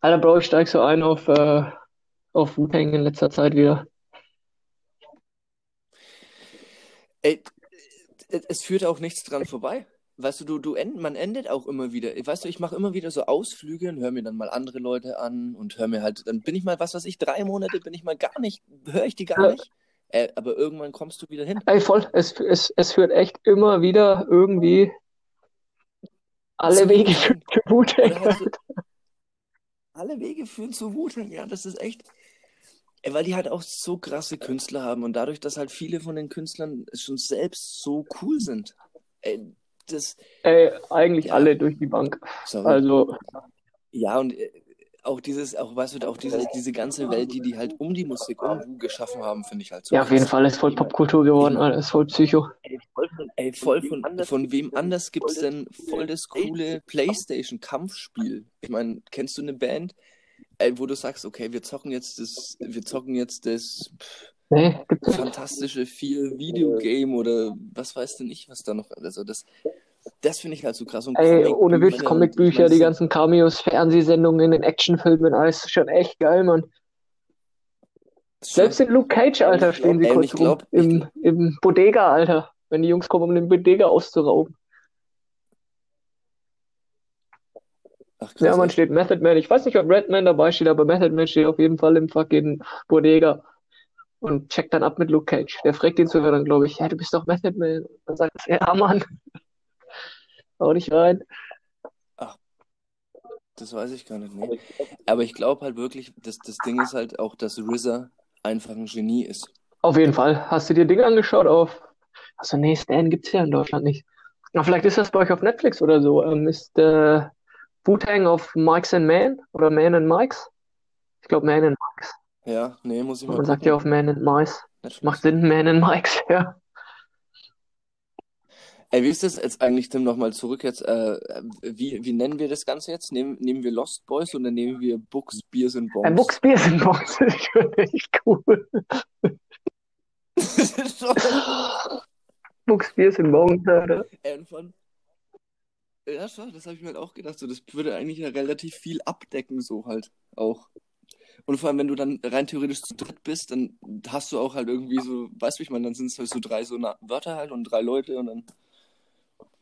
Alter, Bro, ich steig so ein auf, äh, auf Wu-Tang in letzter Zeit wieder. Ey, es führt auch nichts dran vorbei. Weißt du, du, du end, man endet auch immer wieder. Weißt du, ich mache immer wieder so Ausflüge und höre mir dann mal andere Leute an und höre mir halt, dann bin ich mal, was weiß ich, drei Monate bin ich mal gar nicht, höre ich die gar nicht. Äh, aber irgendwann kommst du wieder hin. Ey, voll, es, es, es führt echt immer wieder irgendwie alle Wege für. Oder halt so, alle Wege führen zu Wu-Tang, ja, das ist echt. Ey, weil die halt auch so krasse Künstler haben und dadurch, dass halt viele von den Künstlern schon selbst so cool sind. Ey, das, Ey, eigentlich ja, alle durch die Bank. sorry. Also, Ja, und äh, auch dieses, auch, weißt du, auch dieses, diese ganze Welt, die die halt um die Musik, um Wu geschaffen haben, finde ich halt so ja, auf jeden. Fall ist voll Popkultur geworden, ist voll Psycho. ey, voll von, von wem anders gibt's denn voll das coole PlayStation-Kampfspiel? Ich meine, kennst du eine Band, ey, wo du sagst, okay, wir zocken jetzt das, wir zocken jetzt das pff, Nee, gibt's nicht. fantastische viel Videogame oder was weiß denn ich, was da noch, also das, das finde ich halt so krass. Und Ey, ohne Witz, Comicbücher die ganzen Cameos, Fernsehsendungen, in Actionfilmen, alles schon echt geil, Mann. Selbst in Luke Cage, Alter, stehen sie kurz ich rum. Im, im Bodega, Alter. Wenn die Jungs kommen, um den Bodega auszurauben. ach Ja, krass, man echt? steht Method Man. Ich weiß nicht, ob Redman dabei steht, aber Method Man steht auf jeden Fall im fucking Bodega und checkt dann ab mit Luke Cage. Der fragt ihn sogar dann, glaube ich, hey, du bist doch Method Man. Und dann sagt er, ja, Mann, hau dich rein. Ach, das weiß ich gar nicht, nee. Aber ich glaube halt wirklich, dass das Ding ist halt auch, dass RZA einfach ein Genie ist. Auf jeden Fall. Hast du dir Dinge angeschaut auf? Also, nee, Stan gibt's ja in Deutschland nicht. Aber vielleicht ist das bei euch auf Netflix oder so. Ähm, ist äh, Wu-Tang auf Mikes and Man oder Man and Mikes? Ich glaube Man and Mikes. Ja, nee, muss ich mal Man sagt ja auf Man and Mice. Macht Sinn, Man and Mikes, ja. Ey, wie ist das jetzt eigentlich, Tim, nochmal zurück jetzt? Äh, wie, wie nennen wir das Ganze jetzt? Nehmen, nehmen wir Lost Boys oder nehmen wir Books, Beers and Ein Bongs? Buchsbier sind Box, das ist schon echt cool. Buchsbier sind Bones, Alter. Ey, und von, ja, schon, das habe ich mir halt auch gedacht. So, das würde eigentlich ja relativ viel abdecken, so halt auch. Und vor allem, wenn du dann rein theoretisch zu dritt bist, dann hast du auch halt irgendwie so, weißt du, ich meine, dann sind es halt so drei so Wörter halt und drei Leute und dann,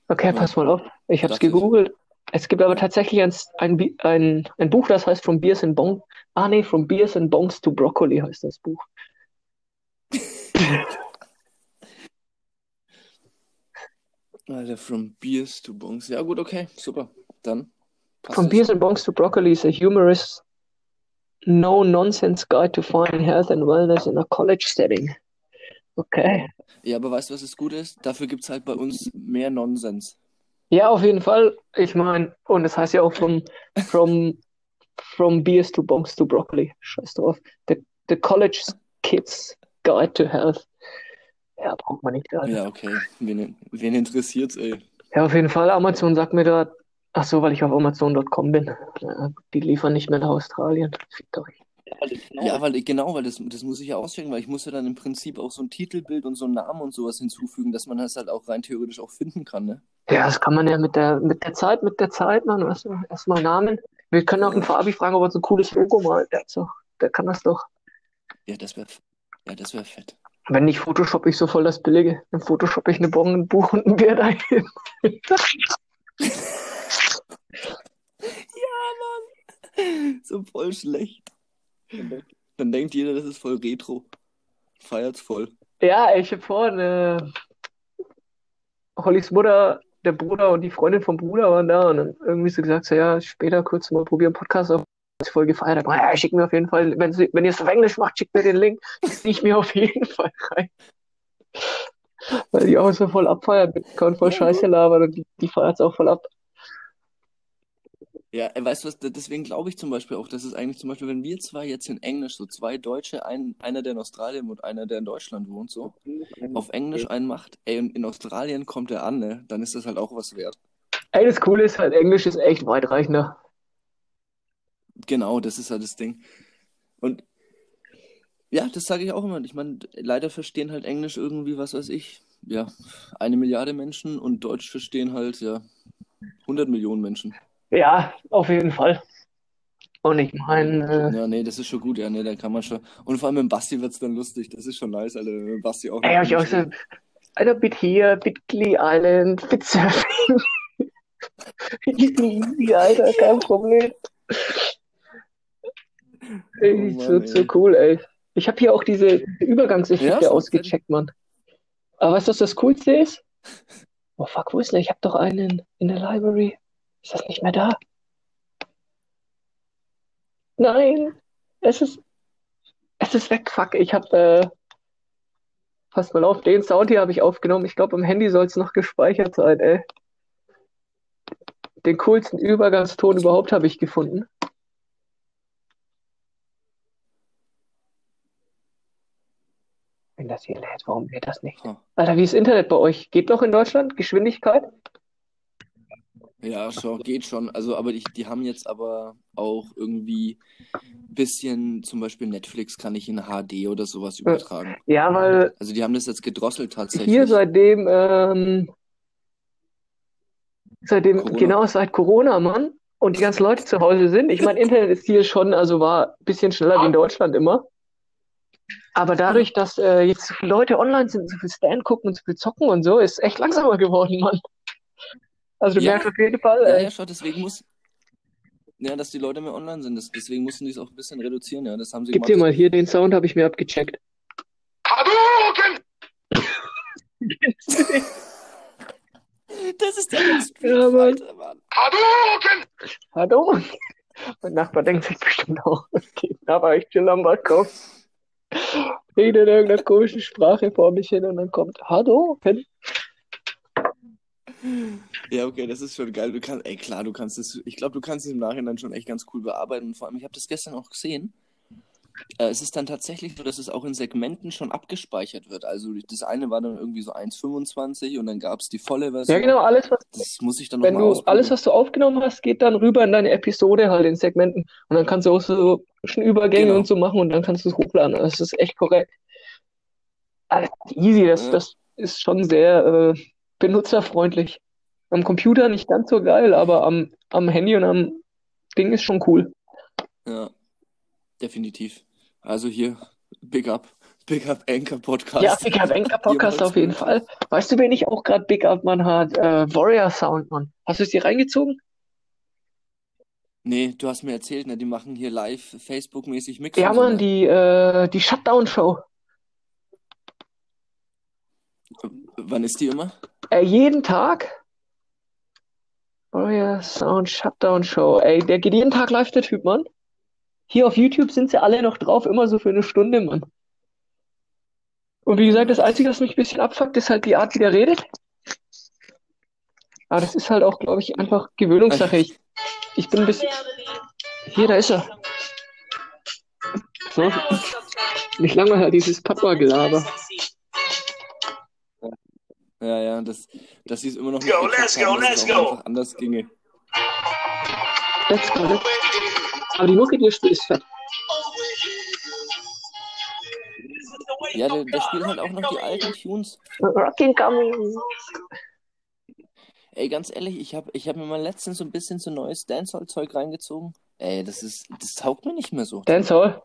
Okay, pass mal auf. Ich dachte ich. gegoogelt. Es gibt aber tatsächlich ein, ein, ein, ein Buch, das heißt From Beers and Bongs. Ah, nee, From Beers and Bongs to Broccoli heißt das Buch. Alter, from beers to bongs. Ja, gut, okay, super. Dann From es. Beers and Bongs to Broccoli is a humorous, no-nonsense guide to find health and wellness in a college setting. Okay. Ja, aber weißt du, was das Gute ist? Dafür gibt's halt bei uns mehr Nonsens. Ja, auf jeden Fall. Ich meine, und es heißt ja auch from, from, from Beers to Bongs to Broccoli. Scheiß drauf. The, the College Kids Guide to Health. Ja, braucht man nicht, Alter. Ja, okay. Wen, wen interessiert's, ey? Ja, auf jeden Fall. Amazon sagt mir da, ach so, weil ich auf Amazon.com bin. Ja, die liefern nicht mehr nach Australien. Fickt euch. Ja, weil genau, weil das, das muss ich ja auschecken, weil ich muss ja dann im Prinzip auch so ein Titelbild und so einen Namen und sowas hinzufügen, dass man das halt auch rein theoretisch auch finden kann, ne? Ja, das kann man ja mit der, mit der Zeit, mit der Zeit, Mann. Weißt du, erstmal Namen. Wir können auch den Fabi fragen, ob er uns ein cooles Logo malt. Der, hat so, der kann das doch. Ja, das wäre ja, das wäre fett. Wenn nicht, Photoshop ich so voll das Billige. Dann Photoshop ich eine Bon, ein Buch und ein Bier dahin. So voll schlecht. Dann denkt jeder, das ist voll retro. Feiert's voll. Ja, ich hab vorhin, äh, Hollys Mutter, der Bruder und die Freundin vom Bruder waren da und dann irgendwie so gesagt, so, ja, später kurz mal probieren Podcast auf. Ich voll gefeiert habe. Ja, schick mir auf jeden Fall, wenn, wenn ihr es auf Englisch macht, schickt mir den Link. Zieh ich mir auf jeden Fall rein. Weil die auch so voll abfeiert, kann voll Scheiße labern und die, die feiert es auch voll ab. Ja, äh, weißt du was, deswegen glaube ich zum Beispiel auch, dass es eigentlich zum Beispiel, wenn wir zwei jetzt in Englisch, so zwei Deutsche, ein, einer, der in Australien wohnt, einer, der in Deutschland wohnt, so, auf Englisch einen macht, ey, und in Australien kommt der an, ne, dann ist das halt auch was wert. Ey, das Coole ist halt, Englisch ist echt weitreichender. Genau, das ist halt das Ding. Und ja, das sage ich auch immer. Ich meine, leider verstehen halt Englisch irgendwie, was weiß ich, ja, eine Milliarde Menschen und Deutsch verstehen halt, ja, 100 Millionen Menschen. Ja, auf jeden Fall. Und ich meine, äh, Ja, nee, das ist schon gut, ja, nee, da kann man schon. Und vor allem mit Basti wird's dann lustig, das ist schon nice, Alter, wenn Basti auch ey, hab ich auch so, Alter, bit hier, bit Glee Island, bit Surfing. Easy, Alter, kein Problem. Ey, Oh so, Mann, so ey. cool, ey. Ich habe hier auch diese Ja, Übergangseffekte schon, ausgecheckt, Mann. Aber weißt du, was das Coolste ist? Oh fuck, wo ist der? Ich habe doch einen in der Library. Ist das nicht mehr da? Nein, es ist, es ist weg. Fuck, ich habe, äh, pass mal auf, den Sound hier habe ich aufgenommen. Ich glaube, am Handy soll es noch gespeichert sein, ey. Den coolsten Übergangston überhaupt habe ich gefunden. Wenn das hier lädt, warum lädt das nicht? Ha. Alter, wie ist Internet bei euch? Geht noch in Deutschland? Geschwindigkeit? Ja, schon, geht schon. Also, aber die, die haben jetzt aber auch irgendwie ein bisschen, zum Beispiel Netflix kann ich in HD oder sowas übertragen. Ja, weil Also die haben das jetzt gedrosselt tatsächlich. hier seitdem, ähm, seitdem, Corona. genau seit Corona, Mann, und die ganzen Leute zu Hause sind. Ich meine, Internet ist hier schon, also war ein bisschen schneller wie in Deutschland immer. Aber dadurch, dass äh, jetzt so viele Leute online sind, so viel Stand gucken und so viel zocken und so, ist echt langsamer geworden, Mann. Also du Ja. merkst auf jeden Fall, Ja, äh, ja, schau, deswegen muss. Ja, dass die Leute mehr online sind. Das, deswegen mussten die es auch ein bisschen reduzieren, ja. Das haben sie gib dir gemacht. mal hier den Sound, habe ich mir abgecheckt. Das ist der Ja, Mann. Mann. Hallo? Mein Nachbar denkt sich bestimmt auch, okay, aber ich chill am Balkon. Rede in irgendeiner komischen Sprache vor mich hin und dann kommt Hallo? Ja, okay, das ist schon geil. Du kannst, ey, klar, du kannst es, ich glaube, du kannst es im Nachhinein schon echt ganz cool bearbeiten. Und vor allem, ich habe das gestern auch gesehen. Äh, es ist dann tatsächlich so, dass es auch in Segmenten schon abgespeichert wird. Also das eine war dann irgendwie so 1,25 und dann gab es die volle Version. Ja, genau, alles, was, Das muss ich dann wenn du, alles, was du aufgenommen hast, geht dann rüber in deine Episode halt in Segmenten. Und dann kannst du auch so Übergänge Genau. und so machen und dann kannst du es hochladen. Das ist echt korrekt. Alles easy, das, Ja. das ist schon sehr äh, benutzerfreundlich. Am Computer nicht ganz so geil, aber am, am Handy und am Ding ist schon cool. Ja, definitiv. Also hier, Big Up, Big Up Anchor Podcast. Ja, Big Up Anchor Podcast auf jeden. Fall. Weißt du, wen ich auch gerade Big Up Mann hat? Äh, Warrior Sound, Mann. Hast du es dir reingezogen? Nee, du hast mir erzählt, ne, die machen hier live Facebook-mäßig Mix Ja, Mann, ne? die, äh, die Shutdown Show. Wann ist die immer? Äh, jeden Tag. Warrior Sound Shutdown Show. Ey, der geht jeden Tag live, der Typ, Mann. Hier auf YouTube sind sie alle noch drauf, immer so für eine Stunde, Mann. Und wie gesagt, das Einzige, was mich ein bisschen abfuckt, ist halt die Art, wie der redet. Aber das ist halt auch, glaube ich, einfach Gewöhnungssache. Ich, ich bin ein bisschen. Hier, da ist er. So. Nicht lange halt dieses Papa-Gelaber. Ja, ja, das, sie es immer noch nicht Go, let's go, haben, let's go. einfach anders ginge. Let's go, let's Aber die Mucke, die er spielt, ist fett. Ja, der, der spielt halt auch noch die alten Tunes. Rocking coming. Ey, ganz ehrlich, ich habe ich hab mir mal letztens so ein bisschen so neues Dancehall-Zeug reingezogen. Ey, das ist, das taugt mir nicht mehr so. Dancehall.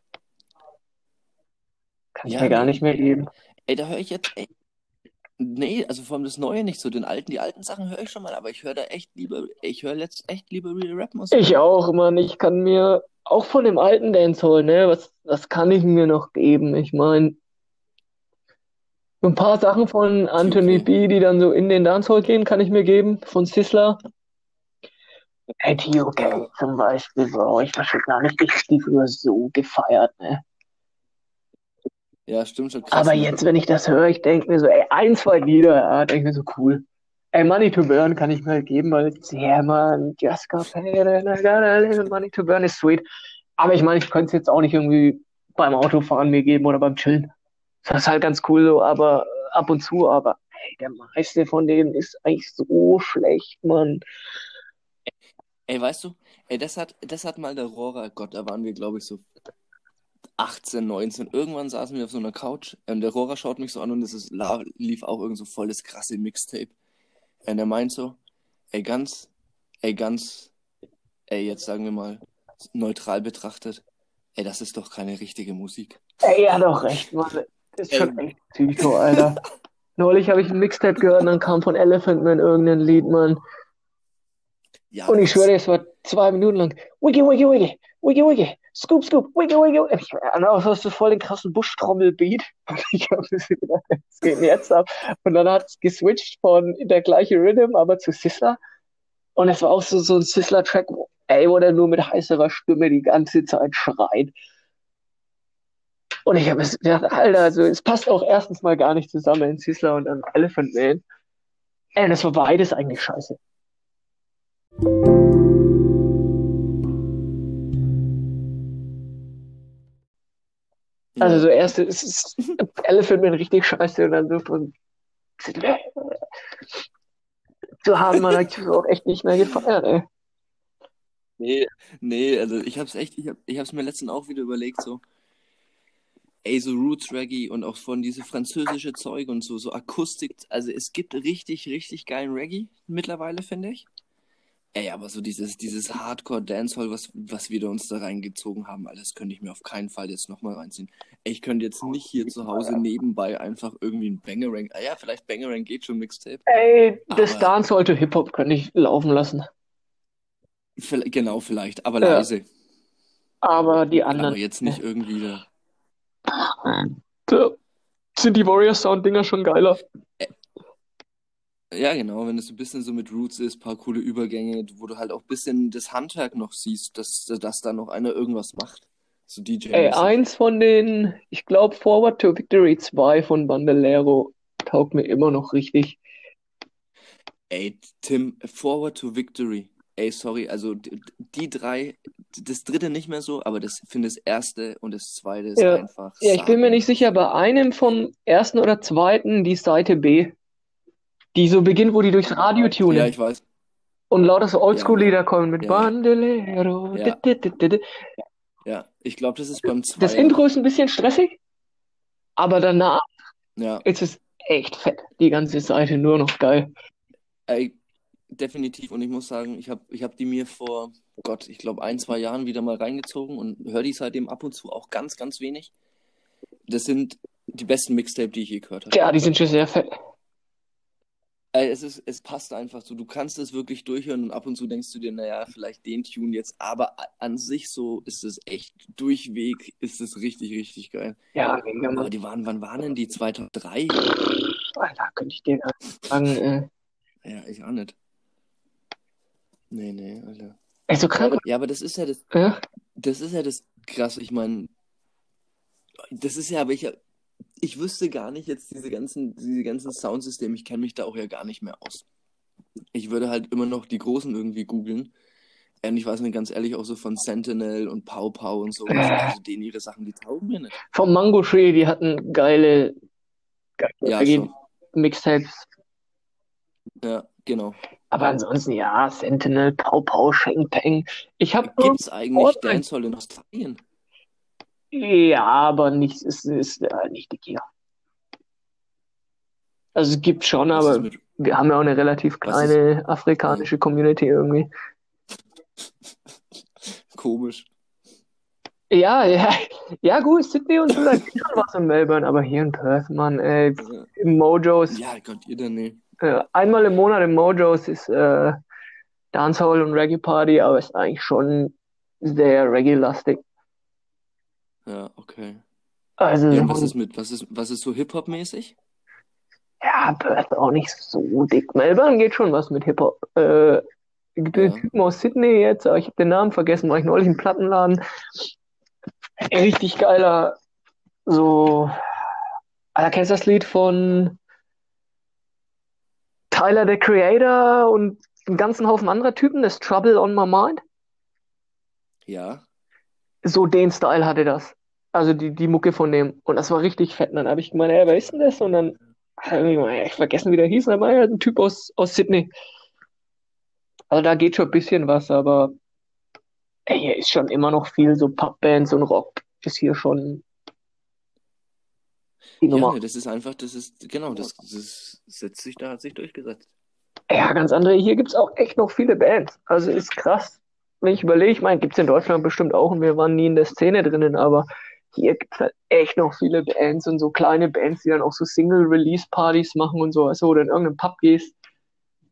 Kann ich Ja, mir gar nee. nicht mehr geben. Ey, da höre ich jetzt, ey, nee, also vor allem das Neue nicht so. Den alten, die alten Sachen höre ich schon mal, aber ich höre da echt lieber, ich höre letzt echt lieber Real Rap-Musik. Ich auch, Mann. Ich kann mir auch von dem alten Dancehall, ne, was, was kann ich mir noch geben? Ich meine, ein paar Sachen von Anthony TOK. B, die dann so in den Dancehall gehen, kann ich mir geben. Von Sizzler. Hey, Ja. zum Beispiel, Bro. Ich war gar nicht, ich die früher so gefeiert, ne. Ja, stimmt schon krass. Aber ne? jetzt, wenn ich das höre, ich denke mir so, ey, ein, zwei Lieder, ja, denke ich mir so, cool. Ey, Money to Burn kann ich mir halt geben, weil, yeah, man, just got paid I gotta live, Money to Burn ist sweet. Aber ich meine, ich könnte es jetzt auch nicht irgendwie beim Autofahren mir geben oder beim Chillen. Das ist halt ganz cool so, aber äh, ab und zu, aber, ey, der meiste von denen ist eigentlich so schlecht, Mann. Ey, weißt du, ey, das hat, das hat mal der Rohrer, Gott, da waren wir, glaube ich, so 18, 19. Irgendwann saßen wir auf so einer Couch und der Rohrer schaut mich so an und es ist, lief auch irgend so voll das krasse Mixtape. Und er meint so, ey, ganz, ey, ganz, ey, jetzt sagen wir mal, neutral betrachtet, ey, das ist doch keine richtige Musik. Ey, er hat doch recht, Mann. Das ist schon echt Psycho, Alter. Neulich habe ich ein Mixtape gehört und dann kam von Elephant Man irgendein Lied, Mann. Ja, Und ich schwöre, es war zwei Minuten lang. Wiggy, wiggy, wiggy, wiggy, wiggy, scoop, scoop, wiggy, wiggy. Und dann hast du voll den krassen Buschtrommelbeat. Und ich habe so gedacht, was geht denn jetzt ab? Und dann hat es geswitcht von der gleiche Rhythm, aber zu Sizzler. Und es war auch so, so ein Sizzler-Track, ey, wo der nur mit heißerer Stimme die ganze Zeit schreit. Und ich habe gedacht, Alter, also es passt auch erstens mal gar nicht zusammen in Sizzler und dann Elephant Man. Ey, das war beides eigentlich scheiße. Also so erst ist es Elephant Man richtig scheiße und dann so von zu haben man hat auch echt nicht mehr gefeiert, ey. Nee, nee, also ich hab's echt, ich, hab, ich hab's mir letztens auch wieder überlegt, so. Ey, so Roots Reggae und auch von diese französische Zeug und so, so Akustik. Also es gibt richtig, richtig geilen Reggae mittlerweile, finde ich. Ey, aber so dieses, dieses Hardcore Dancehall, was, was wir da uns da reingezogen haben, alles könnte ich mir auf keinen Fall jetzt nochmal reinziehen. Ey, ich könnte jetzt nicht hier zu Hause nebenbei einfach irgendwie ein Bangerang, ah ja, vielleicht Bangerang geht schon Mixtape. Ey, das Aber- Dancehall to Hip-Hop könnte ich laufen lassen. Vill- Genau, vielleicht, aber Ja. leise. Aber die Aber anderen. jetzt nicht irgendwie da. Da sind die Warrior Sound-Dinger schon geiler. Ja, genau, wenn es ein bisschen so mit Roots ist, paar coole Übergänge, wo du halt auch ein bisschen das Handwerk noch siehst, dass, dass da noch einer irgendwas macht. So DJ. Ey, eins von den, ich glaube, Forward to Victory 2 von Bandolero taugt mir immer noch richtig. Ey, Tim, Forward to Victory. Ey, sorry, also die, die drei, das dritte nicht mehr so, aber das finde das erste und das zweite ist Ja. einfach. Ja, ich bin mir nicht sicher, bei einem vom ersten oder zweiten die Seite B, die so beginnt, wo die durchs Radio tunen Ja, ich weiß. und lauter so Oldschool-Lieder kommen mit Ja. Bandolero. Ja. Ja, ich glaube, das ist beim Das Zweier. Intro ist ein bisschen stressig, aber danach Ja, ist es echt fett. Die ganze Seite nur noch geil. ey, definitiv. Und ich muss sagen, ich habe ich hab die mir vor, Gott, ich glaube, ein, zwei Jahren wieder mal reingezogen und höre die seitdem ab und zu auch ganz, ganz wenig. Das sind die besten Mixtape, die ich je gehört habe. Ja, die sind schon sehr fett. Ey, es ist, es passt einfach so. Du kannst es wirklich durchhören und ab und zu denkst du dir, naja, vielleicht den Tune jetzt, aber an sich so ist es echt durchweg, ist es richtig, richtig geil. Ja, Aber die waren, wann waren denn die? 2003? Alter, könnte ich nicht sagen. Äh, Ja, ich auch nicht. Nee, nee, Alter. ey, so krank. Ja, aber das ist ja das, Ja? das ist ja das krasse. Ich meine, das ist ja, aber ich, ich wüsste gar nicht jetzt diese ganzen, diese ganzen Soundsysteme, ich kenne mich da auch ja gar nicht mehr aus. Ich würde halt immer noch die Großen irgendwie googeln. Und ich weiß nicht, ganz ehrlich, auch so von Sentinel und Pow Pow und so. Also denen ihre Sachen, die taugen mir nicht. Vom Mango Tree, die hatten geile, geile Ja. Mixtapes. Ja, genau. Aber ansonsten, ja, Sentinel, Pau Pau, Sheng Peng. Ich es eigentlich Fortnite. Dancehall in Australien? Ja, aber nicht, es ist äh, nicht die Kia. Also es gibt schon, ist aber mit, wir haben ja auch eine relativ Was ist- kleine afrikanische Community irgendwie. komisch. Ja, ja, ja gut, Sydney und so, da gibt schon was in Melbourne, aber hier in Perth, Mann, ey, Ja, im Mojos, ja Gott, ihr da nee. äh, einmal im Monat im Mojos ist äh, Dancehall und Reggae Party, aber ist eigentlich schon sehr Reggae-lastig. Ja, okay. Also Ja, was ist mit, was ist, was ist so Hip-Hop-mäßig? Ja, Perth auch nicht so dick. Melbourne geht schon was mit Hip-Hop. Äh, den Ja. Typen aus Sydney jetzt, aber ich habe den Namen vergessen, war ich neulich im Plattenladen. Richtig geiler, so, Alter, kennst du das Lied von Tyler, the Creator und einen ganzen Haufen anderer Typen, das Trouble on My Mind? Ja. So den Style hatte das. Also die, die Mucke von dem. Und das war richtig fett. Und dann habe ich gemeint, ey, wer ist denn das? Und dann habe ich gemeint, ich vergessen, wie der hieß. Dann war ja ein Typ aus, aus Sydney. Also da geht schon ein bisschen was, aber ey, hier ist schon immer noch viel so Pubbands und Rock ist hier schon die Ja, Nummer. ne, das ist einfach, das ist, genau, das, das setzt sich da, hat sich durchgesetzt. Ja, ganz andere. Hier gibt's auch echt noch viele Bands. Also ist krass. Wenn ich überlege, ich meine, gibt es in Deutschland bestimmt auch und wir waren nie in der Szene drinnen, aber hier gibt es halt echt noch viele Bands und so kleine Bands, die dann auch so Single-Release-Partys machen und so, also oder in irgendeinem Pub gehst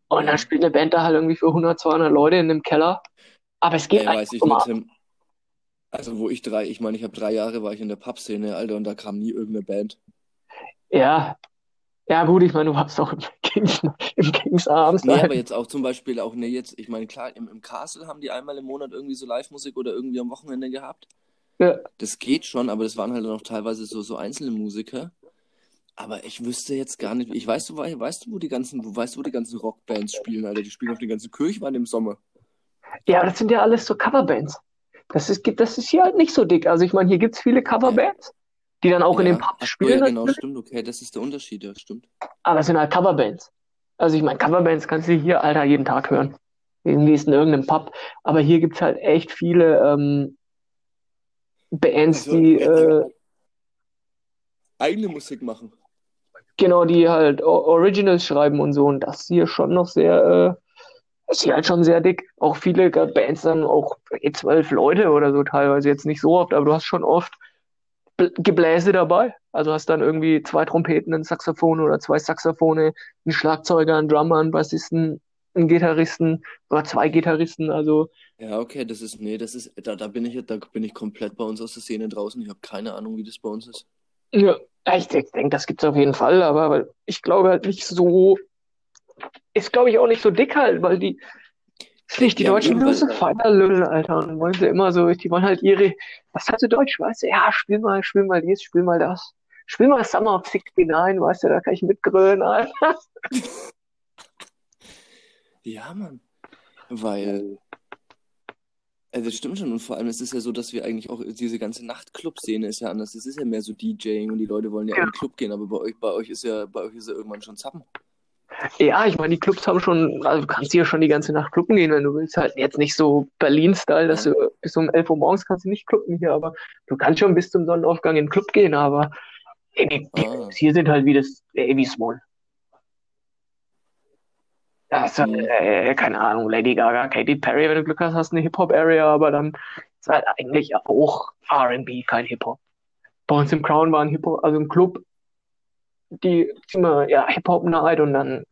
und dann spielt eine Band da halt irgendwie für 100, 200 Leute in einem Keller. Aber es geht weiß ich um. Also, wo ich drei, ich meine, ich habe drei Jahre war ich in der Pub-Szene, Alter, und da kam nie irgendeine Band. Ja, ja gut, ich meine, du warst auch im Kings, im Kings Arms. Nee, aber jetzt auch zum Beispiel auch, nee, jetzt, ich meine, klar, im, im Castle haben die einmal im Monat irgendwie so Live-Musik oder irgendwie am Wochenende gehabt. Ja. Das geht schon, aber das waren halt noch teilweise so, so einzelne Musiker. Aber ich wüsste jetzt gar nicht, ich weiß, du, wei- weißt du, wo die ganzen, wo, weißt du, wo die ganzen Rockbands spielen, Alter? Die spielen auf den ganzen Kirchwein im Sommer. Ja, aber das sind ja alles so Coverbands. Das ist, das ist hier halt nicht so dick. Also ich meine, hier gibt es viele Coverbands, die dann auch in Ja. den Pubs Ach so, spielen, ja, genau, natürlich, stimmt, okay, das ist der Unterschied, ja, stimmt. aber es sind halt Coverbands. Also ich meine, Coverbands kannst du hier, Alter, jeden Tag hören. Irgendwie ist in irgendeinem Pub. Aber hier gibt es halt echt viele ähm, Bands, Also, die, äh, Eigene Musik machen. genau, die halt Originals schreiben und so. Und das hier schon noch sehr, äh, ist hier halt schon sehr dick. Auch viele Bands dann auch zwölf Leute oder so teilweise. Jetzt nicht so oft, aber du hast schon oft Gebläse dabei. Also hast dann irgendwie zwei Trompeten, ein Saxophon oder zwei Saxophone, einen Schlagzeuger, einen Drummer, einen Bassisten, einen Gitarristen oder zwei Gitarristen. Also Ja, okay, das ist, nee, das ist, da, da bin ich, da bin ich komplett bei uns aus der Szene draußen. Ich habe keine Ahnung, wie das bei uns ist. ja, ich denke, das gibt's auf jeden Fall, aber ich glaube halt nicht so, ist glaube ich auch nicht so dick halt, weil die, ist nicht die Ja, Deutschen nur so weil- Feierlölle, Alter, und wollen sie immer so, die wollen halt ihre, was hat sie Deutsch, weißt du, ja, spiel mal, spiel mal dies, spiel mal das. Spiel mal Summer of 69, weißt du, da kann ich mitgrölen, Alter. Ja, Mann. Weil, also das stimmt schon. Und vor allem ist es ja so, dass wir eigentlich auch, diese ganze Nachtclub-Szene ist ja anders. Es ist ja mehr so DJing und die Leute wollen ja Ja. in den Club gehen, aber bei euch, bei euch ist ja, bei euch ist ja irgendwann schon Zappen. Ja, ich meine, die Clubs haben schon, also du kannst hier schon die ganze Nacht clubben gehen, wenn du willst. Halt jetzt nicht so Berlin-Style, dass du bis um 11 Uhr morgens kannst du nicht clubben hier, aber du kannst schon bis zum Sonnenaufgang in den Club gehen, aber ey, die, die Ah. Clubs hier sind halt wie das, ey, wie Small. Das ist halt, Mhm. äh, keine Ahnung, Lady Gaga, Katy Perry, wenn du Glück hast, hast du eine Hip-Hop-Area, aber dann ist halt eigentlich auch R&B, kein Hip-Hop. Bei uns im Crown war ein Hip-Hop, also im Club, die immer, ja, Hip-Hop-Night und dann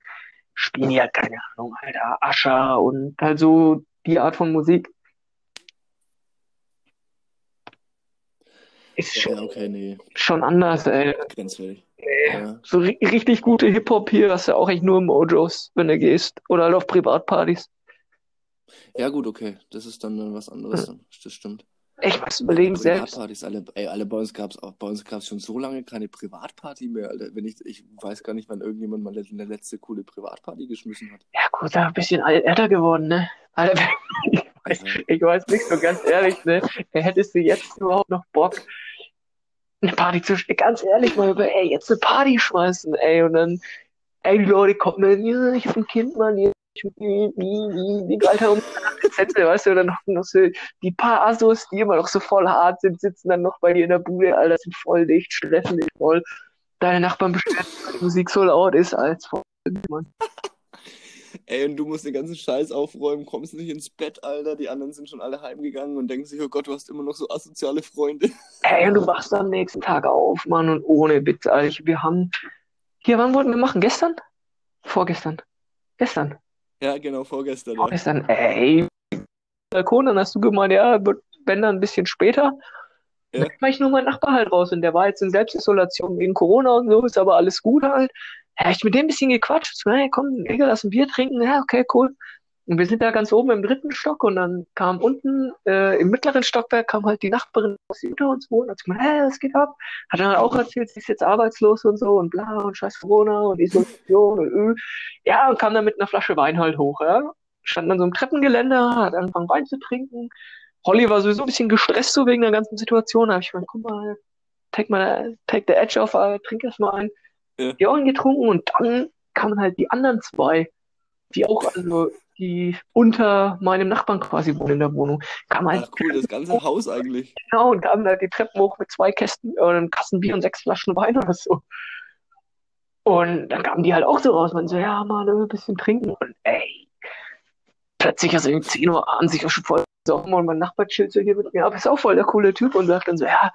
spielen die halt, keine Ahnung, Alter, Ascher und halt so die Art von Musik. Ist Ja, schon, okay, nee, schon anders, ey. grenzwertig. Nee. Ja. So ri richtig gute Hip-Hop hier hast du auch echt nur im Mojos, wenn du gehst. Oder halt auf Privatpartys. ja, gut, okay. Das ist dann, dann was anderes. Dann. Das stimmt. Ich muss überlegen selbst. Privatpartys, alle, ey, alle bei uns gab's auch, bei uns gab's schon so lange keine Privatparty mehr, Alter. Wenn ich, ich weiß gar nicht, wann irgendjemand mal eine letzte coole Privatparty geschmissen hat. Ja gut, da ein bisschen älter geworden, ne? Alter, ich weiß, ich weiß nicht so ganz ehrlich, ne? Hättest du jetzt überhaupt noch Bock, eine Party zu, ganz ehrlich mal über, ey, jetzt eine Party schmeißen, ey, und dann, ey, die Leute kommen dann, ja, ich hab ein Kind, Mann, ja, wie, wie, wie, Alter, um Zettel, weißt du, dann noch, noch so, die paar Assos, die immer noch so voll hart sind, sitzen dann noch bei dir in der Bude, Alter, sind voll dicht, stressen dich voll. Deine Nachbarn bestellen, die Musik so laut ist, als voll, Mann. Ey, und du musst den ganzen Scheiß aufräumen, kommst nicht ins Bett, Alter. Die anderen sind schon alle heimgegangen und denken sich, oh Gott, du hast immer noch so asoziale Freunde. Ey, und du wachst am nächsten Tag auf, Mann, und ohne Witz, Alter. Wir haben, hier, wann wollten wir machen? Gestern? Vorgestern? Gestern? Ja, genau, vorgestern. Ja. Vorgestern, ey. Balkon, dann hast du gemeint, ja, wenn dann ein bisschen später. Ja. Dann war ich nur mein Nachbar halt raus und der war jetzt in Selbstisolation wegen Corona und so, ist aber alles gut halt. Ja, ich mit dem ein bisschen gequatscht. So, hey, komm, Digga, lass ein Bier trinken. Ja, okay, cool. Und wir sind da ganz oben im dritten Stock und dann kam unten äh, im mittleren Stockwerk kam halt die Nachbarin, die unter uns wohnt, hat gesagt, hey, was geht ab? Hat dann auch erzählt, sie ist jetzt arbeitslos und so und bla und scheiß Corona und Isolation und öh. Ja, und kam dann mit einer Flasche Wein halt hoch, ja. Stand an so einem Treppengeländer, hat angefangen Wein zu trinken. Holly war sowieso ein bisschen gestresst so wegen der ganzen Situation. Da habe ich gemeint, guck mal, take, mal, take the edge off, äh, trink erst mal ein. Ja. Die auch getrunken und dann kamen halt die anderen zwei, die auch, also, die unter meinem Nachbarn quasi wohnen in der Wohnung, kamen halt Ach cool, das ganze Haus eigentlich. genau und kamen halt die Treppen hoch mit zwei Kästen, äh, einem Kasten Bier und sechs Flaschen Wein oder so. Und dann kamen die halt auch so raus, man so, ja, mal ein bisschen trinken und ey, plötzlich, also um 10 Uhr abends, ich war schon voll Sommer und mein Nachbar chillt so hier mit mir ab, ist auch voll der coole Typ und sagt dann so, ja,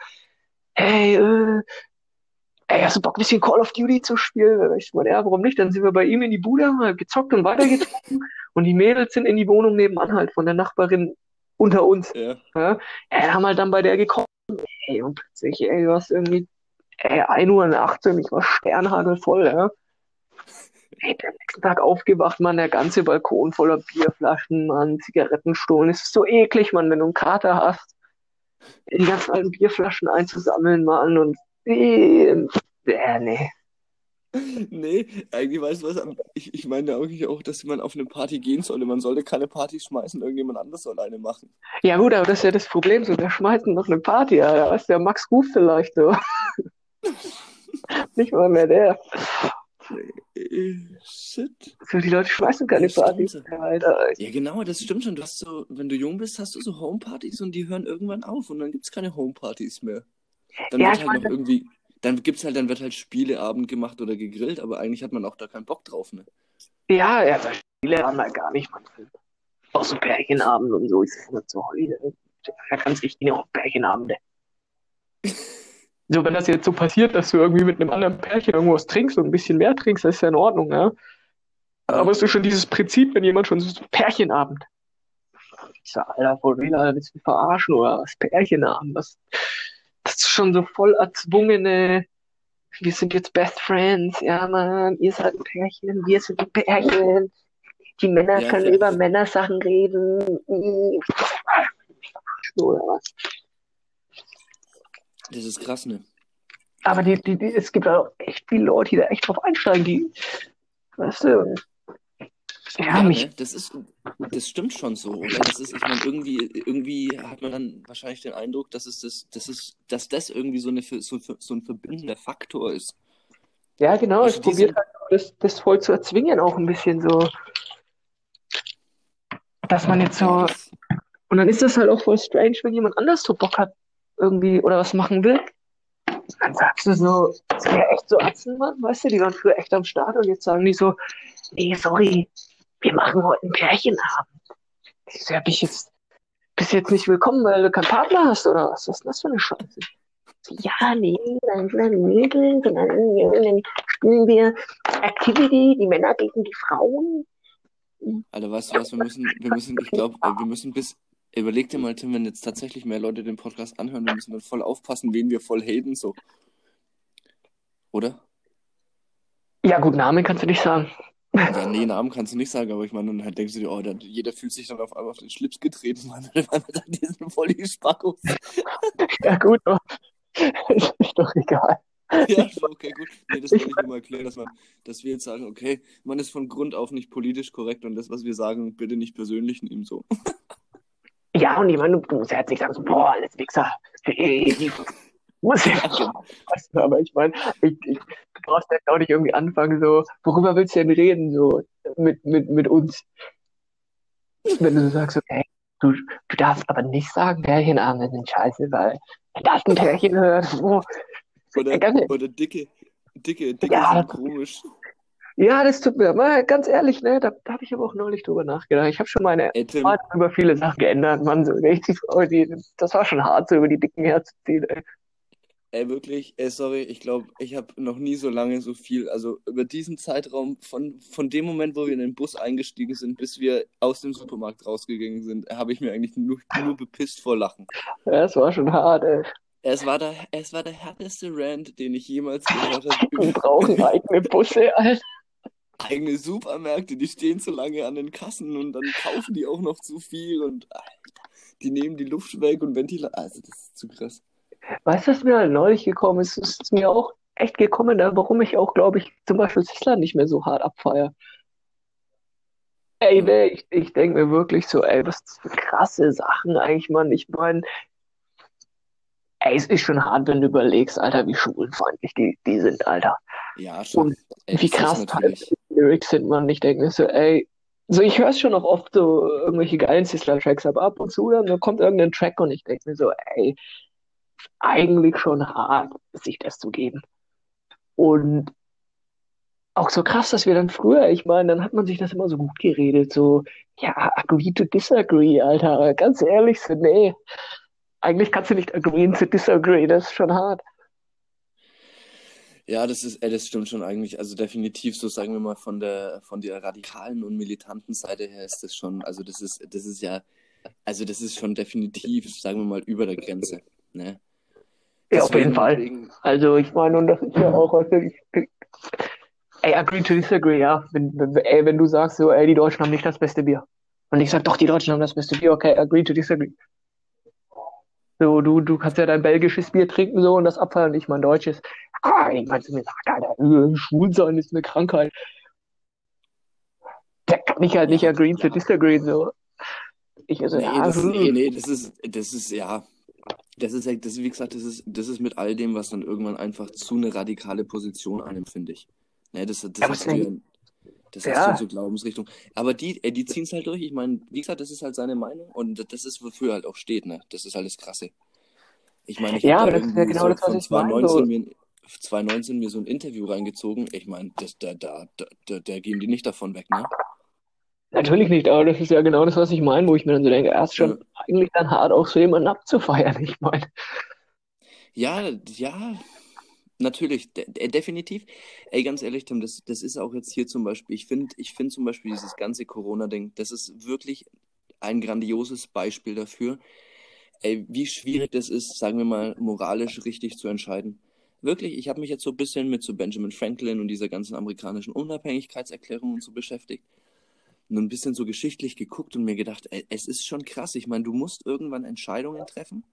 hey, äh, ey, hast du Bock, ein bisschen Call of Duty zu spielen? Ich meine, ja, warum nicht? Dann sind wir bei ihm in die Bude, halt gezockt und weitergezogen und die Mädels sind in die Wohnung nebenan halt von der Nachbarin unter uns. Ja. Ja, ja haben halt dann bei der gekocht, ey, und plötzlich, ey, du hast irgendwie, ey, 1 Uhr nachts und ich war sternhagelvoll, ja. Ey, der nächsten Tag aufgewacht, Mann, der ganze Balkon voller Bierflaschen, Mann, Zigarettenstohlen. Es ist so eklig, Mann, wenn du einen Kater hast, die ganzen alten Bierflaschen einzusammeln, Mann, und äh, nee. Nee, eigentlich weißt du was, ich, ich meine eigentlich auch, dass man auf eine Party gehen sollte. Man sollte keine Party schmeißen, irgendjemand anders soll eine machen. Ja gut, aber das ist ja das Problem, so, der schmeißt noch eine Party, Alter, weißt du, der Max Ruf vielleicht so. Nicht mal mehr der. Shit. So, die Leute schmeißen keine Ja, Partys mehr, Alter. Ja, genau, das stimmt schon. Du hast so, wenn du jung bist, hast du so Homepartys und die hören irgendwann auf und dann gibt's keine Homepartys mehr. Dann Ja, wird ich halt noch irgendwie, dann gibt's halt, dann wird halt Spieleabend gemacht oder gegrillt, aber eigentlich hat man auch da keinen Bock drauf, ne? Ja, ja, das Spiele haben wir gar nicht, man. Auch so Pärchenabend und so, ich sag mal so heute. Da kannst ich auch Pärchenabende. So, wenn das jetzt so passiert, dass du irgendwie mit einem anderen Pärchen irgendwas trinkst und ein bisschen mehr trinkst, das ist ja in Ordnung, ja. Aber es ist schon dieses Prinzip, wenn jemand schon so Pärchenabend. Ich sag, Alter, voll real, Alter, willst du mich verarschen oder was? Pärchenabend, was? Schon so voll erzwungene, wir sind jetzt Best Friends, ja, Mann, ihr seid ein Pärchen, wir sind ein Pärchen. Die Männer Ja, können über Männersachen reden. Oder was? Das ist krass, ne? Aber die, die, die, es gibt auch echt viele Leute, die da echt drauf einsteigen, die, weißt du, ja, mich, ne? Das ist, das stimmt schon so, oder? Das ist, ich meine, irgendwie, irgendwie hat man dann wahrscheinlich den Eindruck, dass es das, das ist, dass das irgendwie so eine, so, so ein verbindender Faktor ist. ja, genau, Also es probiert diese- halt das, das voll zu erzwingen, auch ein bisschen so, dass man jetzt so, und dann ist das halt auch voll strange, wenn jemand anders so Bock hat, irgendwie, oder was machen will. Dann sagst du so, das wäre echt so Atzen, Mann, weißt du, die waren früher echt am Start und jetzt sagen die so, nee, sorry, wir machen heute ein Pärchenabend. Ich so, ja, bist jetzt, bist jetzt nicht willkommen, weil du keinen Partner hast, oder was? Was ist denn das für eine Scheiße? Ja, nee, dann sind wir die Mädels und dann, dann spielen wir Activity, die Männer gegen die Frauen. Alter, weißt du was, wir müssen, wir müssen, ich glaube, wir müssen bis, überleg dir mal, Tim, wenn jetzt tatsächlich mehr Leute den Podcast anhören, wir müssen dann voll aufpassen, wen wir voll haten, so. Oder? Ja, gut, Namen kannst du nicht sagen. Ja, nee, Namen kannst du nicht sagen, aber ich meine, dann halt denkst du dir, oh, dann, jeder fühlt sich dann auf einmal auf den Schlips getreten, weil wir dann diesen voll die Spackos. Ja, gut, aber ist doch egal. Ja, okay, gut. Nee, das wollte ich nur mal erklären, dass, man, dass wir jetzt sagen, okay, man ist von Grund auf nicht politisch korrekt und das, was wir sagen, bitte nicht persönlich nehmen, so. Ja, und ich meine, du musst ja jetzt nicht sagen, so, boah, alles Wichser. Hey, muss ja du, aber ich meine, ich, ich, du brauchst jetzt auch nicht irgendwie anfangen, so, worüber willst du denn reden, so, mit, mit, mit uns? Wenn du so sagst, okay, du, du darfst aber nicht sagen, Pärchenabende sind scheiße, weil wenn das ein Pärchen hört, oh, Oder, ganz, oder dicke, dicke, dicke Ja. sind komisch. ja, das tut mir, mal ganz ehrlich, ne, da, da habe ich aber auch neulich drüber nachgedacht. Ich habe schon meine Meinung über viele Sachen geändert, Mann, so richtig, oh, die, das war schon hart, so über die Dicken herzuziehen, ey. Ey, wirklich, ey, sorry, ich glaube, ich habe noch nie so lange so viel, also über diesen Zeitraum, von, von dem Moment, wo wir in den Bus eingestiegen sind, bis wir aus dem Supermarkt rausgegangen sind, habe ich mir eigentlich nur, nur bepisst vor Lachen. Ja, das war schon hart, ey. Es war der, es war der härteste Rant, den ich jemals gehört habe. Wir brauchen eigene Busse, Alter. eigene Supermärkte, die stehen zu lange an den Kassen und dann kaufen die auch noch zu viel und Alter, die nehmen die Luft weg und Ventilator. Also das ist zu krass. Weißt du, was mir halt neulich gekommen ist? Es ist mir auch echt gekommen, da, warum ich auch, glaube ich, zum Beispiel Sisler nicht mehr so hart abfeier. Ey, ne, ich, ich denke mir wirklich so, ey, was für krasse Sachen eigentlich, Mann. Ich meine, ey, es ist schon hart, wenn du überlegst, Alter, wie schwulenfeindlich die, die sind, Alter. Ja, schon. Und Ey, wie krass halt die Lyrics sind, Mann. Ich denke mir so, ey, so ich höre es schon auch oft so irgendwelche geilen Sisler-Tracks, aber ab und zu dann, dann kommt irgendein Track und ich denke mir so, ey, eigentlich schon hart, sich das zu geben. Und auch so krass, dass wir dann früher, ich meine, dann hat man sich das immer so gut geredet, so, ja, agree to disagree, Alter. Ganz ehrlich, so, nee. Eigentlich kannst du nicht agreeen to disagree, das ist schon hart. Ja, das ist, äh, das stimmt schon eigentlich. Also definitiv, so sagen wir mal, von der, von der radikalen und militanten Seite her ist das schon, also das ist, das ist ja, also das ist schon definitiv, sagen wir mal, über der Grenze. Ne? Ja, auf jeden Fall. Also ich meine, und das ist ja auch, also ich, ey, agree to disagree, ja. Wenn, wenn, ey, wenn du sagst so, ey, die Deutschen haben nicht das beste Bier. Und ich sag, doch, die Deutschen haben das beste Bier, okay, agree to disagree. So, du, du kannst ja dein belgisches Bier trinken so und das abfallen, nicht mein deutsches. Ah, ich meine, mir sagt, Alter, schwul sein ist eine Krankheit. Da kann ich halt nicht agree to disagree, so. Ich, also, Nee, ja, das, hm. nee, nee, das ist, das ist, ja, das ist, das, wie gesagt, das ist, das ist mit all dem, was dann irgendwann einfach zu eine radikale Position annimmt, finde ich. Ne, das, das Ja, hast du das Ja. hast du Glaubensrichtung. Aber die, äh, die ziehen es halt durch. Ich meine, wie gesagt, das ist halt seine Meinung und das ist, wofür er halt auch steht, ne? Das ist halt das Krasse. Ich meine, ich Ja, habe da genau so das, was von ich meine, 2019 so. mir, 2019 mir so ein Interview reingezogen. Ich meine, das, da, da, da, da, da gehen die nicht davon weg, ne? Natürlich nicht, aber das ist ja genau das, was ich meine, wo ich mir dann so denke, erst Ja. schon eigentlich dann hart auch so jemanden abzufeiern, ich meine. Ja, ja, natürlich, de de definitiv. Ey, ganz ehrlich, Tim, das, das ist auch jetzt hier zum Beispiel, ich finde, ich finde zum Beispiel dieses ganze Corona-Ding, das ist wirklich ein grandioses Beispiel dafür, ey, wie schwierig das ist, sagen wir mal, moralisch richtig zu entscheiden. Wirklich, ich habe mich jetzt so ein bisschen mit so Benjamin Franklin und dieser ganzen amerikanischen Unabhängigkeitserklärung und so beschäftigt. Und ein bisschen so geschichtlich geguckt und mir gedacht, ey, es ist schon krass. Ich meine, du musst irgendwann Entscheidungen treffen.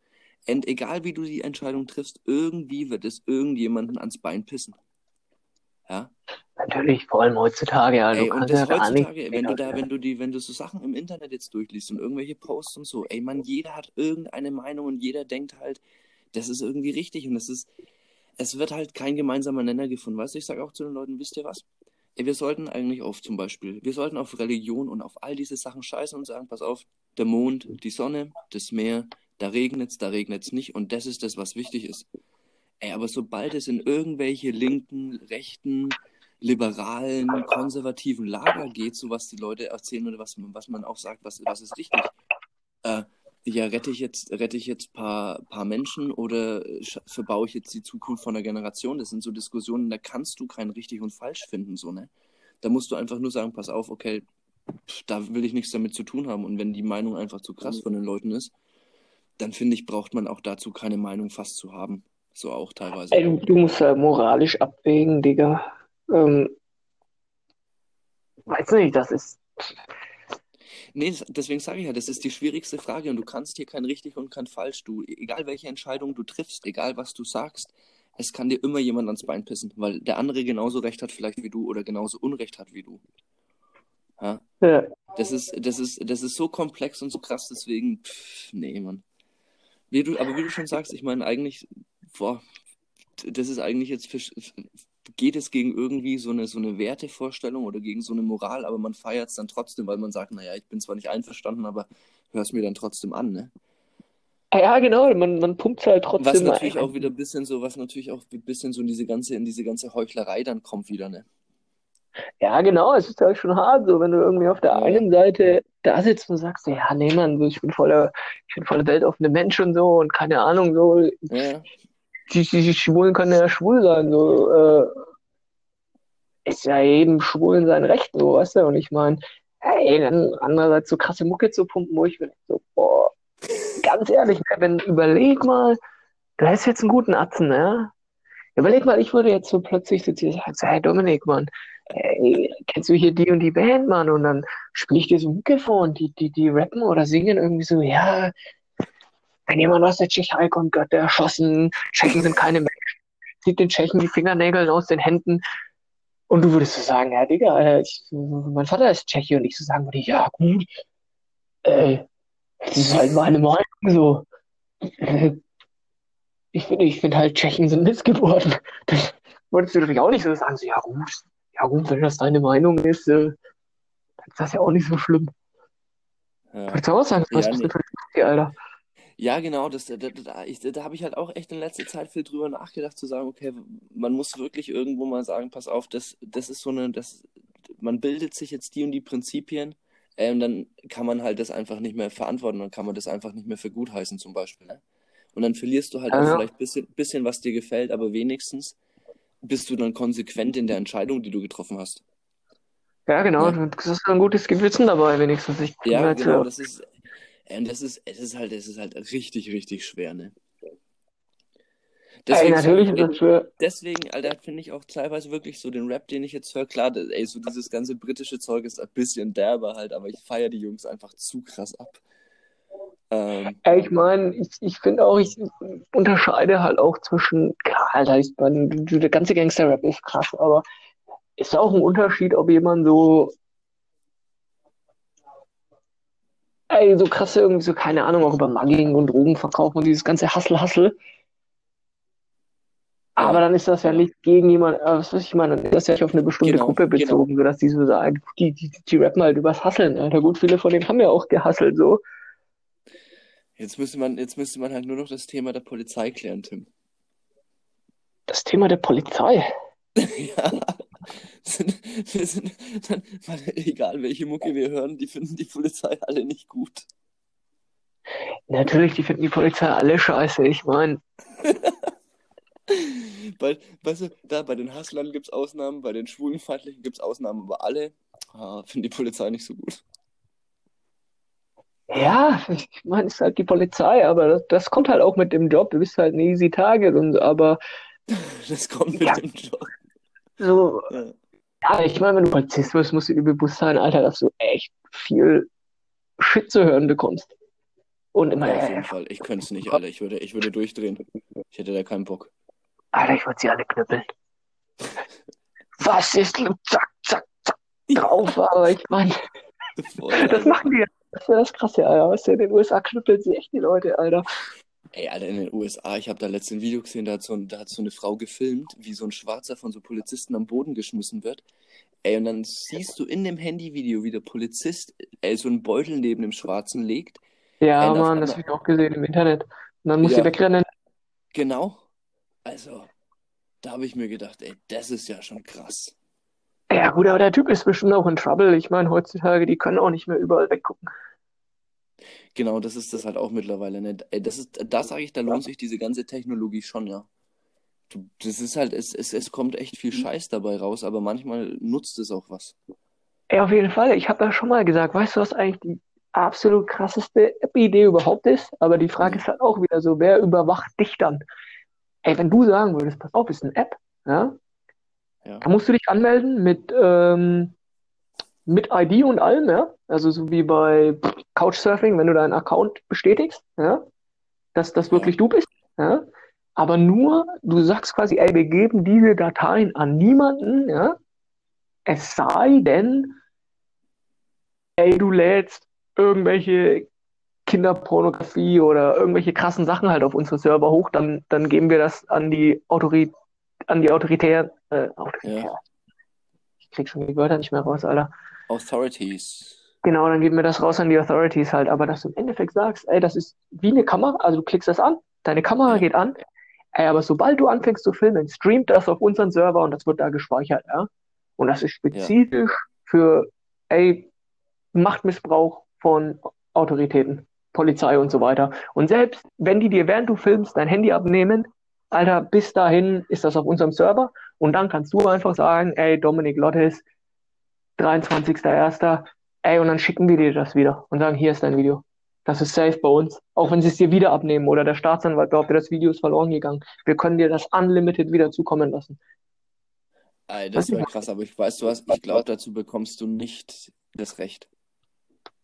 Und egal wie du die Entscheidung triffst, irgendwie wird es irgendjemanden ans Bein pissen. Ja? Natürlich, vor allem heutzutage, Ey, und ja das heutzutage, wenn du da, wenn du die, wenn du so Sachen im Internet jetzt durchliest und irgendwelche Posts und so, ey, man, jeder hat irgendeine Meinung und jeder denkt halt, das ist irgendwie richtig und das ist, es wird halt kein gemeinsamer Nenner gefunden. Weißt du, ich sage auch zu den Leuten, wisst ihr was? Wir sollten eigentlich auf zum Beispiel, wir sollten auf Religion und auf all diese Sachen scheißen und sagen, pass auf, der Mond, die Sonne, das Meer, da regnet's, da regnet's nicht und das ist das, was wichtig ist. Ey, aber sobald es in irgendwelche linken, rechten, liberalen, konservativen Lager geht, so was die Leute erzählen oder was, was man auch sagt, was, was ist richtig, äh, ja, rette ich jetzt, rette ich jetzt paar, paar Menschen oder verbaue ich jetzt die Zukunft von der Generation? Das sind so Diskussionen, da kannst du kein richtig und falsch finden, so, ne? Da musst du einfach nur sagen, pass auf, okay, da will ich nichts damit zu tun haben. Und wenn die Meinung einfach zu krass von den Leuten ist, dann finde ich, braucht man auch dazu keine Meinung fast zu haben. So auch teilweise. Ey, du, du musst ja moralisch abwägen, Digga. Ähm, weiß nicht, das ist. Nee, deswegen sage ich ja, das ist die schwierigste Frage und du kannst hier kein richtig und kein falsch. Du, egal welche Entscheidung du triffst, egal was du sagst, es kann dir immer jemand ans Bein pissen, weil der andere genauso recht hat vielleicht wie du oder genauso Unrecht hat wie du. Ja, Ja, das ist, das ist, das ist so komplex und so krass, deswegen, pff, nee, Mann. Wie du, aber wie du schon sagst, ich meine eigentlich, boah, das ist eigentlich jetzt, für, geht es gegen irgendwie so eine, so eine Wertevorstellung oder gegen so eine Moral, aber man feiert es dann trotzdem, weil man sagt, naja, ich bin zwar nicht einverstanden, aber hör es mir dann trotzdem an, ne? Ah ja, genau, man, man pumpt halt Was trotzdem natürlich ein. auch wieder ein bisschen so, was natürlich auch ein bisschen so in diese ganze, in diese ganze Heuchlerei dann kommt wieder, ne? Ja, genau, es ist halt schon hart, so wenn du irgendwie auf der Ja. einen Seite da sitzt und sagst, ja, nee, Mann, ich bin voller, ich bin voller weltoffene Mensch und so und keine Ahnung, so, Ja, die, die Schwulen können ja schwul sein, so, äh, ist ja jedem Schwulen sein Recht, so, weißt du, und ich meine, ey, dann andererseits so krasse Mucke zu pumpen, wo ich mir so, boah, ganz ehrlich, ne, wenn, überleg mal, du hast jetzt einen guten Atzen, ja? Überleg mal, ich würde jetzt so plötzlich sitzen und sagen, hey Dominik, Mann, ey, kennst du hier die und die Band, Mann? Und dann spiele ich dir so Mucke vor und die, die, die rappen oder singen irgendwie so, ja, wenn jemand aus der Tschechei kommt, Gott erschossen, Tschechen sind keine Menschen, zieht den Tschechen die Fingernägel aus den Händen. Und du würdest so sagen, ja, Digga, Alter, ich, mein Vater ist Tscheche und ich so sagen würde, ja, gut, ey, das ist halt meine Meinung so. Äh, Ich finde, ich finde halt, Tschechen sind missgeboren. Das würdest du natürlich auch nicht so sagen, so, ja, gut, ja, gut, wenn das deine Meinung ist, äh, dann ist das ja auch nicht so schlimm. ja. Würdest du auch sagen, was Ja, ist nee. denn für ein Alter? Ja, genau, das, da, da, da, ich, da habe ich halt auch echt in letzter Zeit viel drüber nachgedacht, zu sagen, okay, man muss wirklich irgendwo mal sagen, pass auf, das, das ist so eine, das, man bildet sich jetzt die und die Prinzipien, ähm, dann kann man halt das einfach nicht mehr verantworten, dann kann man das einfach nicht mehr für gut heißen zum Beispiel. Ne? Und dann verlierst du halt auch vielleicht ein bisschen, bisschen, was dir gefällt, aber wenigstens bist du dann konsequent in der Entscheidung, die du getroffen hast. Ja, genau, Ja. du hast ein gutes Gewissen dabei, wenigstens. Ich bin Ja, halt genau, so, das ist, ähm, das ist, es ist halt, es ist halt richtig, richtig schwer, ne? ey, Deswegen sag natürlich ich, ist das deswegen, Alter, finde ich auch teilweise wirklich so den Rap, den ich jetzt höre, klar, ey, so dieses ganze britische Zeug ist ein bisschen derber halt, aber ich feiere die Jungs einfach zu krass ab. Ähm, ey, ich meine, ich, ich finde auch, ich unterscheide halt auch zwischen, klar, Alter, ich meine, der ganze Gangster-Rap ist krass, aber ist auch ein Unterschied, ob jemand so, ey, so krass irgendwie so, keine Ahnung, auch über Mugging und Drogenverkauf und dieses ganze Hustle-Hustle. Aber dann ist das ja nicht gegen jemand, äh, was weiß ich meine, dann ist das ja nicht auf eine bestimmte genau, Gruppe genau. bezogen, sodass die so sagen, die, die, die rappen halt übers Hustlen, Alter. Gut, viele von denen haben ja auch gehustelt, so. Jetzt müsste man, jetzt müsste man halt nur noch das Thema der Polizei klären, Tim. Das Thema der Polizei. Ja, sind, wir sind dann, weil, egal welche Mucke wir hören, die finden die Polizei alle nicht gut. Natürlich, die finden die Polizei alle scheiße. Ich meine, Weil, weißt du, da bei den Hustlern gibt es Ausnahmen, bei den Schwulenfeindlichen gibt es Ausnahmen, aber alle ah, finden die Polizei nicht so gut. ja, ich meine, es ist halt die Polizei, aber das, das kommt halt auch mit dem Job. Du bist halt ein easy target und aber Das kommt mit ja, dem Job. So, Ja, ich meine, wenn du Polizist wirst, musst du dir bewusst sein, Alter, dass du echt viel Shit zu hören bekommst. Und immer, ja, auf jeden Fall. Ich könnte es nicht, Alter. Ich würde, ich würde durchdrehen. Ich hätte da keinen Bock. Alter, ich würde sie alle knüppeln. Was ist zack, zack, zack drauf? Aber ich meine, das machen die ja. Das ja das Krasse, Alter. Weißt du, in den USA knüppeln sie echt die Leute, Alter. Ey, Alter, in den USA, ich habe da letztens ein Video gesehen, da hat, so da hat so eine Frau gefilmt, wie so ein Schwarzer von so Polizisten am Boden geschmissen wird. Ey, und dann siehst du in dem Handyvideo, wie der Polizist ey, so einen Beutel neben dem Schwarzen legt. Ey, Ja, auf Mann, das habe ich auch gesehen im Internet. Und dann muss sie ja, wegrennen. genau. Also, da habe ich mir gedacht, ey, das ist ja schon krass. Ja, gut, aber der Typ ist bestimmt auch in Trouble. Ich meine, heutzutage, die können auch nicht mehr überall weggucken. Genau, das ist das halt auch mittlerweile, ne? Ey, das ist, da sage ich, da lohnt sich diese ganze Technologie schon, ja. Du, das ist halt, es, es, es kommt echt viel Scheiß dabei raus, aber manchmal nutzt es auch was. Ey, auf jeden Fall. Ich habe ja schon mal gesagt, weißt du, was eigentlich die absolut krasseste App-Idee überhaupt ist? Aber die Frage Nee. ist halt auch wieder so, wer überwacht dich dann? Ey, wenn du sagen würdest, pass auf, ist eine App, ja, Ja. da musst du dich anmelden mit, ähm, mit ID und allem, ja. Also so wie bei Couchsurfing, wenn du deinen Account bestätigst, ja, dass das wirklich du bist, ja. Aber nur, du sagst quasi, ey, wir geben diese Dateien an niemanden, ja. Es sei denn, ey, du lädst irgendwelche Kinderpornografie oder irgendwelche krassen Sachen halt auf unsere Server hoch, dann, dann geben wir das an die Autorität, an die Autorität, äh, Autorität. Ja. Ich krieg schon die Wörter nicht mehr raus, Alter. Authorities. Genau, dann geben wir das raus an die Authorities halt. Aber dass du im Endeffekt sagst, ey, das ist wie eine Kamera, also du klickst das an, deine Kamera Ja. geht an, ey, aber sobald du anfängst zu filmen, streamt das auf unseren Server und das wird da gespeichert, ja. Und das ist Ja. spezifisch für, ey, Machtmissbrauch von Autoritäten, Polizei und so weiter. Und selbst wenn die dir, während du filmst, dein Handy abnehmen, Alter, bis dahin ist das auf unserem Server und dann kannst du einfach sagen, ey, Dominik Lottes, 23.01., ey, und dann schicken wir dir das wieder und sagen, hier ist dein Video. Das ist safe bei uns. Auch wenn sie es dir wieder abnehmen oder der Staatsanwalt behauptet, das Video ist verloren gegangen. Wir können dir das unlimited wieder zukommen lassen. Ey, das wäre krass, aber ich weiß, du hast, ich glaube, dazu bekommst du nicht das Recht.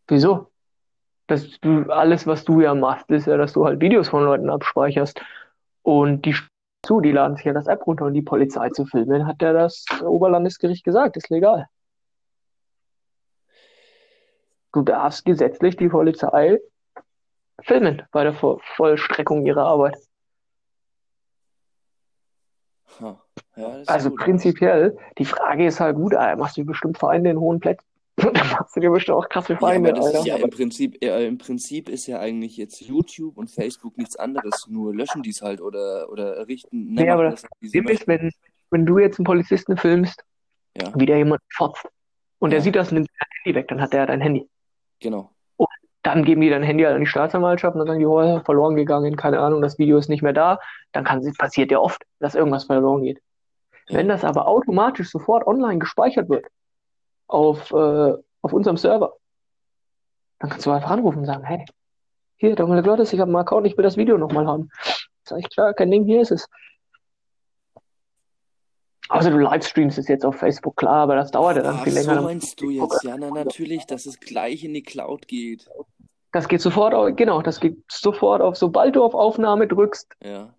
wieso? Das, du, alles, was du ja machst, ist ja, dass du halt Videos von Leuten abspeicherst und die zu, die laden sich ja das App runter und die Polizei zu filmen, hat ja das Oberlandesgericht gesagt, ist legal. Du darfst gesetzlich die Polizei filmen bei der Vo Vollstreckung ihrer Arbeit. Ja, ist Also gut. prinzipiell, die Frage ist halt gut, äh, machst du bestimmt Feinde in hohen Plätzen, dann machst du dir bestimmt auch krasse Ja, Feinde, aber das ist Alter. ja im Prinzip, äh, im Prinzip ist ja eigentlich jetzt YouTube und Facebook nichts anderes, nur löschen die es halt oder, oder richten, ne, aber das Problem ist, wenn, wenn du jetzt einen Polizisten filmst, Ja, wie der jemand fotzt, und der Ja. sieht das und nimmt dein Handy weg, dann hat der dein Handy. Genau. Dann geben die dein Handy an die Staatsanwaltschaft und dann sagen die, oh, verloren gegangen, keine Ahnung, das Video ist nicht mehr da. Dann kann, passiert ja oft, dass irgendwas verloren geht. Ja. Wenn das aber automatisch sofort online gespeichert wird auf, äh, auf unserem Server, dann kannst du einfach anrufen und sagen, hey, hier, Dominik Lottes, ich habe einen Account, ich will das Video nochmal haben. Sag ich, klar, kein Ding, hier ist es. Also du livestreamst es jetzt auf Facebook, klar, aber das dauert ja dann Ach, viel länger. so meinst du jetzt? Ja, na natürlich, dass es gleich in die Cloud geht. Das geht sofort, auf, genau, das geht sofort auf, sobald du auf Aufnahme drückst, Ja.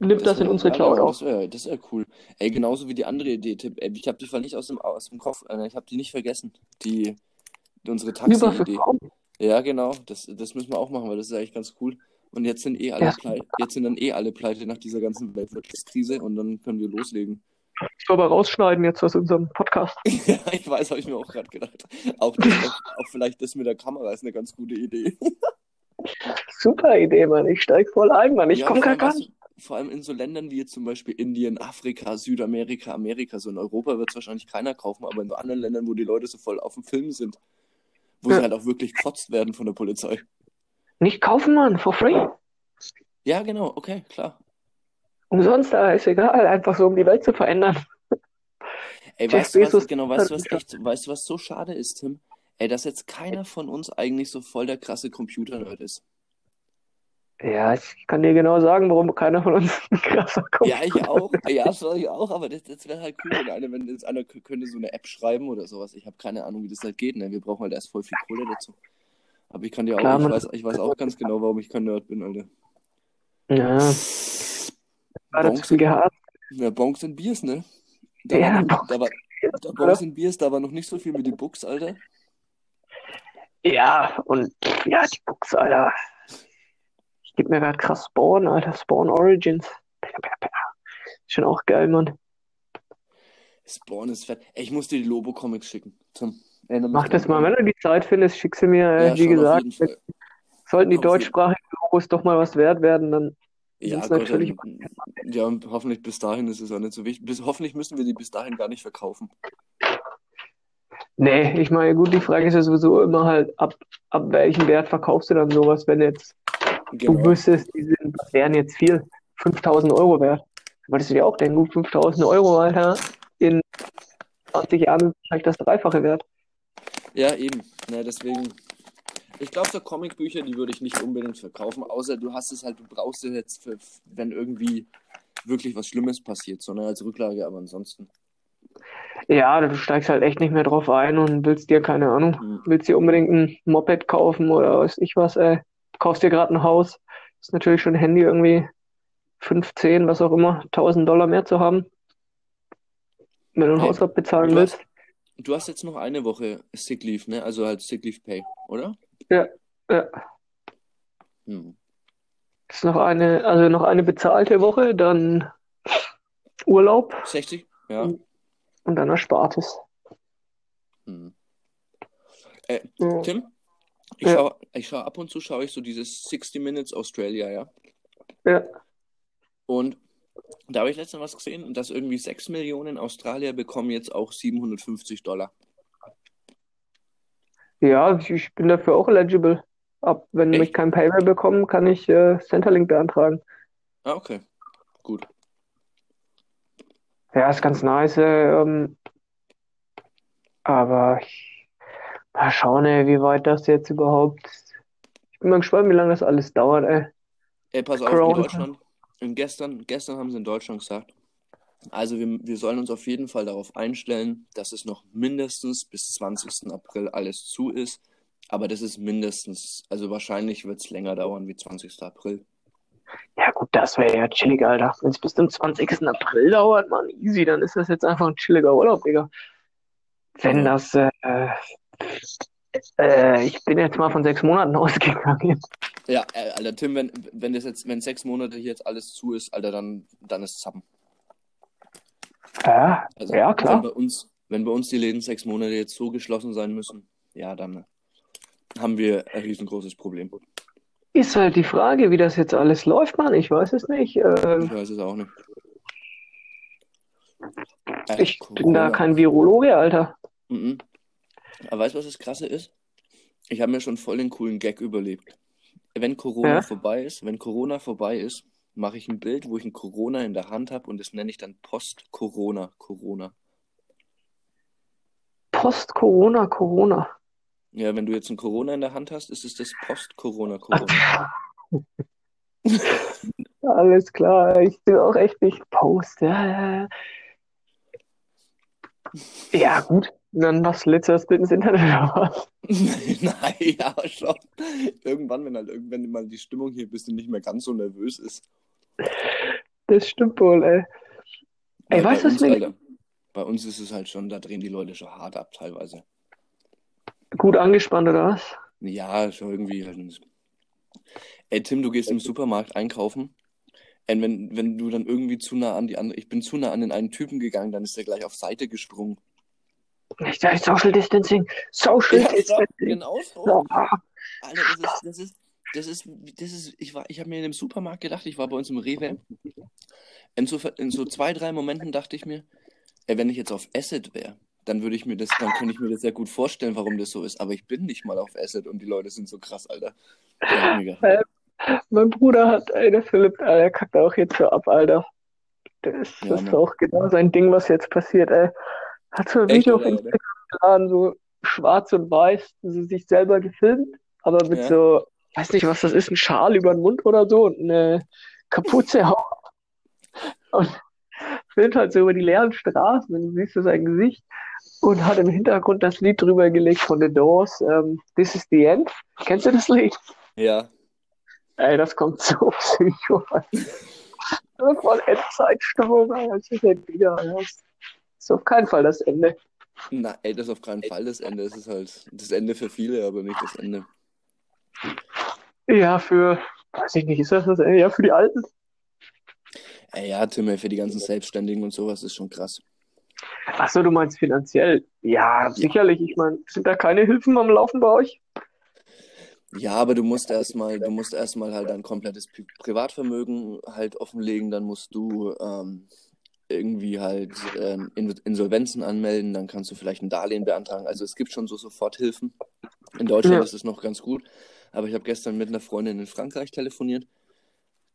nimmt das, in wär- unsere ja, Cloud ja, auf. Das wäre das wär cool. Ey, genauso wie die andere Idee, Tipp. Ey, ich habe die Fall nicht aus dem, aus dem Kopf, äh, ich habe die nicht vergessen. Die, unsere Taxi-Idee. Ja, genau. Das, das müssen wir auch machen, weil das ist eigentlich ganz cool. Und jetzt sind eh alle Ja. pleite. Jetzt sind dann eh alle pleite nach dieser ganzen Weltwirtschaftskrise und dann können wir loslegen. Ich soll aber rausschneiden jetzt aus unserem Podcast. ja, ich weiß, habe ich mir auch gerade gedacht. Auch, das, auch, auch vielleicht das mit der Kamera ist eine ganz gute Idee. Super Idee, Mann. Ich steig voll ein, Mann. Ich Ja, komme vor gar, allem, gar du, Vor allem in so Ländern wie jetzt zum Beispiel Indien, Afrika, Südamerika, Amerika. So in Europa wird es wahrscheinlich keiner kaufen, aber in so anderen Ländern, wo die Leute so voll auf dem Film sind, wo Ja. sie halt auch wirklich gekotzt werden von der Polizei. Nicht kaufen, Mann. For free. Ja, genau, okay, klar. Umsonst, da ist egal. Einfach so, um die Welt zu verändern. Ey, weißt du, was, genau, weißt du, was echt, weißt du, was so schade ist, Tim? Ey, dass jetzt keiner von uns eigentlich so voll der krasse Computer-Nerd ist. Ja, ich kann dir genau sagen, warum keiner von uns ein krasser Kopf Ja, ich auch. Ja, das ich auch, aber das, das wäre halt cool, wenn einer, wenn jetzt einer könnte so eine App schreiben oder sowas. Ich habe keine Ahnung, wie das halt geht, ne? Wir brauchen halt erst voll viel Kohle dazu. Aber ich kann dir auch, Klar, ich man- weiß, ich weiß auch ganz genau, warum ich kein Nerd bin, Alter. Ja, war das Bonks, gehabt. ja, Bonks und Biers, ne? Da Ja, war, da war, da Bonks und Biers, da war noch nicht so viel wie die Books, Alter. Ja, und ja, die Books, Alter. Ich geb mir grad krass Spawn, Alter. Spawn Origins. Schon auch geil, Mann. Spawn ist fett. Ey, ich muss dir die Lobo-Comics schicken, Tim. Mich Mach das mal, wenn du die Zeit findest, schick sie mir. äh, Ja, Wie gesagt, sollten die deutschsprachigen Logos doch mal was wert werden, dann Ja, Gott, natürlich- dann, ja, und hoffentlich bis dahin ist es auch nicht so wichtig. Bis, hoffentlich müssen wir die bis dahin gar nicht verkaufen. Nee, ich meine, gut, die Frage ist ja sowieso immer halt, ab, ab welchem Wert verkaufst du dann sowas, wenn jetzt du Genau. wüsstest, die sind, wären jetzt viel, 5000 Euro wert. Wolltest du dir auch denken, gut, 5000 Euro, Alter, in 20 Jahren ist vielleicht das Dreifache wert. Ja, eben. Ne, deswegen. Ich glaube, so Comicbücher, die würde ich nicht unbedingt verkaufen, außer du hast es halt, du brauchst es jetzt, für, wenn irgendwie wirklich was Schlimmes passiert, sondern als Rücklage, aber ansonsten. Ja, du steigst halt echt nicht mehr drauf ein und willst dir, keine Ahnung, Hm. willst dir unbedingt ein Moped kaufen oder weiß ich was, ey. Kaufst dir gerade ein Haus, ist natürlich schon ein Handy irgendwie 15, was auch immer, 1000 Dollar mehr zu haben. Wenn du ein Haus abbezahlen du willst. Du hast jetzt noch eine Woche Sick Leave, ne? Also halt Sick Leave Pay, oder? Ja, ja. Hm. Ist noch eine, also noch eine bezahlte Woche, dann Urlaub 60? Ja. und dann Erspartes. Hm. Äh, Ja. Tim, ich Ja. schaue ich schau, ab und zu schaue ich so dieses 60 Minutes Australia, ja. Ja. Und da habe ich letztens was gesehen, dass irgendwie 6 Millionen Australier bekommen jetzt auch 750 Dollar. Ja, ich, bin dafür auch eligible. Ab, wenn Echt? ich kein Payment bekomme, kann ich äh, Centerlink beantragen. Ah, okay. Gut. Ja, ist ganz nice. äh, Ähm, aber ich, mal schauen, ey, wie weit das jetzt überhaupt. Ich bin mal gespannt, wie lange das alles dauert, ey. Ey, pass auf, Corona. in Deutschland. Und gestern, gestern haben sie in Deutschland gesagt, also wir, wir sollen uns auf jeden Fall darauf einstellen, dass es noch mindestens bis 20. April alles zu ist. Aber das ist mindestens, also wahrscheinlich wird es länger dauern wie 20. April. Ja, gut, das wäre ja chillig, Alter. Wenn es bis zum 20. April dauert, man, easy, dann ist das jetzt einfach ein chilliger Urlaub, Digga. Wenn das, äh, äh, ich bin jetzt mal von sechs Monaten ausgegangen. Ja, äh, Alter, Tim, wenn, wenn das jetzt, wenn sechs Monate hier jetzt alles zu ist, Alter, dann, dann ist Zappen. Ja, Also, Ja, klar. Wenn bei uns, wenn bei uns die Läden sechs Monate jetzt so geschlossen sein müssen, ja, dann haben wir ein riesengroßes Problem. Ist halt die Frage, wie das jetzt alles läuft, Mann. Ich weiß es nicht. Ähm, Ich weiß es auch nicht. ich bin da kein Virologe, Alter. Mhm. Aber weißt du, was das Krasse ist? Ich habe mir schon voll den coolen Gag überlebt. Wenn Corona Ja? vorbei ist, wenn Corona vorbei ist, mache ich ein Bild, wo ich ein Corona in der Hand habe und das nenne ich dann Post-Corona. Corona. Post-Corona, Corona. Ja, wenn du jetzt ein Corona in der Hand hast, ist es das Post-Corona. Corona. Alles klar, ich bin auch echt nicht Post. Ja, ja, ja. Ja, gut. Dann machst du letztes Bild ins Internet oder was? Nein, ja, schon. Irgendwann, wenn halt irgendwann mal die Stimmung hier ein bisschen nicht mehr ganz so nervös ist. Das stimmt wohl, ey. Ey, weißt du, was mir Alter, bei uns ist es halt schon, da drehen die Leute schon hart ab teilweise. gut angespannt oder was? Ja, schon irgendwie. Halt. Ey, Tim, du gehst im Supermarkt einkaufen. Und wenn, wenn du dann irgendwie zu nah an die andere, ich bin zu nah an den einen Typen gegangen, dann ist der gleich auf Seite gesprungen. Ich sag Social Distancing. Social Ja, so, Distancing. genau so. Alter, das ist, das ist, das ist, das ist, ich war, ich habe mir in dem Supermarkt gedacht, ich war bei uns im Rewe. In so, in so zwei, drei Momenten dachte ich mir, ey, wenn ich jetzt auf Acid wäre, dann würde ich mir das, dann könnte ich mir das sehr gut vorstellen, warum das so ist. Aber ich bin nicht mal auf Acid und die Leute sind so krass, Alter. Mega. Mein Bruder hat, ey, der Philipp, äh, der kackt auch jetzt so ab, Alter. Das, Ja, ist Mann. auch genau sein Ding, was jetzt passiert, ey. Hat so ein Echt, Video auf? Instagram geladen, so schwarz und weiß, so sich selber gefilmt, aber mit Ja. so, weiß nicht, was das ist, ein Schal über den Mund oder so und eine Kapuze auf. Und filmt halt so über die leeren Straßen und du siehst so sein Gesicht und hat im Hintergrund das Lied drüber gelegt von The Doors, ähm, This is the End. Kennst du das Lied? Ja. Ey, das kommt so psycho. Das voll Endzeitstimmung, ey. Das ist halt wieder. Das ist auf keinen Fall das Ende. Na, ey, das ist auf keinen Fall das Ende. Es ist halt das Ende für viele, aber nicht das Ende. Ja, für, weiß ich nicht, ist das das Ende? Ja, für die Alten. Ey, ja, Tim, ey, für die ganzen Selbstständigen und sowas ist schon krass. Achso, du meinst finanziell. Ja, sicherlich. Ich meine, sind da keine Hilfen am Laufen bei euch? Ja, aber du musst erstmal, du musst erstmal halt dein komplettes Pri Privatvermögen halt offenlegen, dann musst du ähm, irgendwie halt ähm, In Insolvenzen anmelden, dann kannst du vielleicht ein Darlehen beantragen. Also es gibt schon so Soforthilfen. In Deutschland Ja. ist es noch ganz gut, aber ich habe gestern mit einer Freundin in Frankreich telefoniert.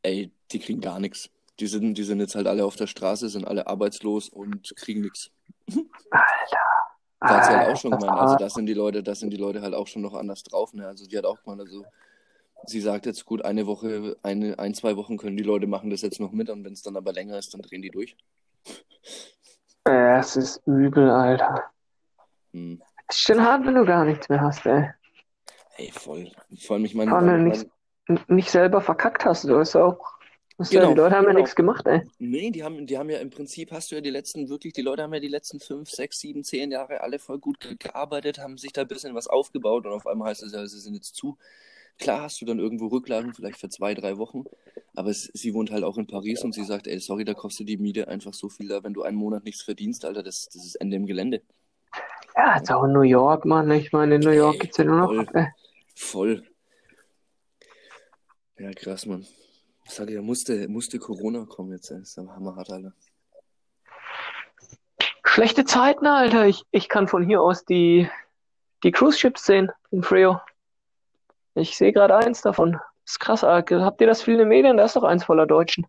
Ey, die kriegen gar nichts. Die sind, die sind jetzt halt alle auf der Straße, sind alle arbeitslos und kriegen nichts. Da hat sie halt auch schon gemeint, also das sind die Leute, das sind die Leute halt auch schon noch anders drauf, ne? Also die hat auch gemeint, also sie sagt jetzt gut, eine Woche, eine, ein, zwei Wochen können die Leute machen das jetzt noch mit und wenn es dann aber länger ist, dann drehen die durch. Äh, Es ist übel, Alter. Hm. Es ist schon hart, wenn du gar nichts mehr hast, ey. Ey, voll. Vor allem, ich meine, Vor allem, wenn du nichts, nicht selber verkackt hast. Du ist auch. Ist ja, Genau, die Leute haben ja genau. nichts gemacht, ey. nee, die haben, die haben ja im Prinzip, hast du ja die letzten, wirklich, die Leute haben ja die letzten fünf, sechs, sieben, zehn Jahre alle voll gut ge- gearbeitet, haben sich da ein bisschen was aufgebaut und auf einmal heißt es ja, sie sind jetzt zu. Klar hast du dann irgendwo Rücklagen, vielleicht für zwei, drei Wochen, aber es, sie wohnt halt auch in Paris und sie sagt, ey, sorry, da kostet die Miete einfach so viel da, wenn du einen Monat nichts verdienst, Alter, das, das ist Ende im Gelände. Ja, jetzt auch in New York, Mann. Ich meine, in New York Ey, geht's ja nur noch voll. Voll. Ja, krass, Mann. Ich sage ja, musste, musste Corona kommen jetzt, das ist aber hammerhart, Alter. Schlechte Zeiten, Alter. Ich, ich kann von hier aus die, die Cruise Ships sehen in Frio. Ich sehe gerade eins davon. ist krass, Alter. Habt ihr das viel in den Medien? Da ist doch eins voller Deutschen.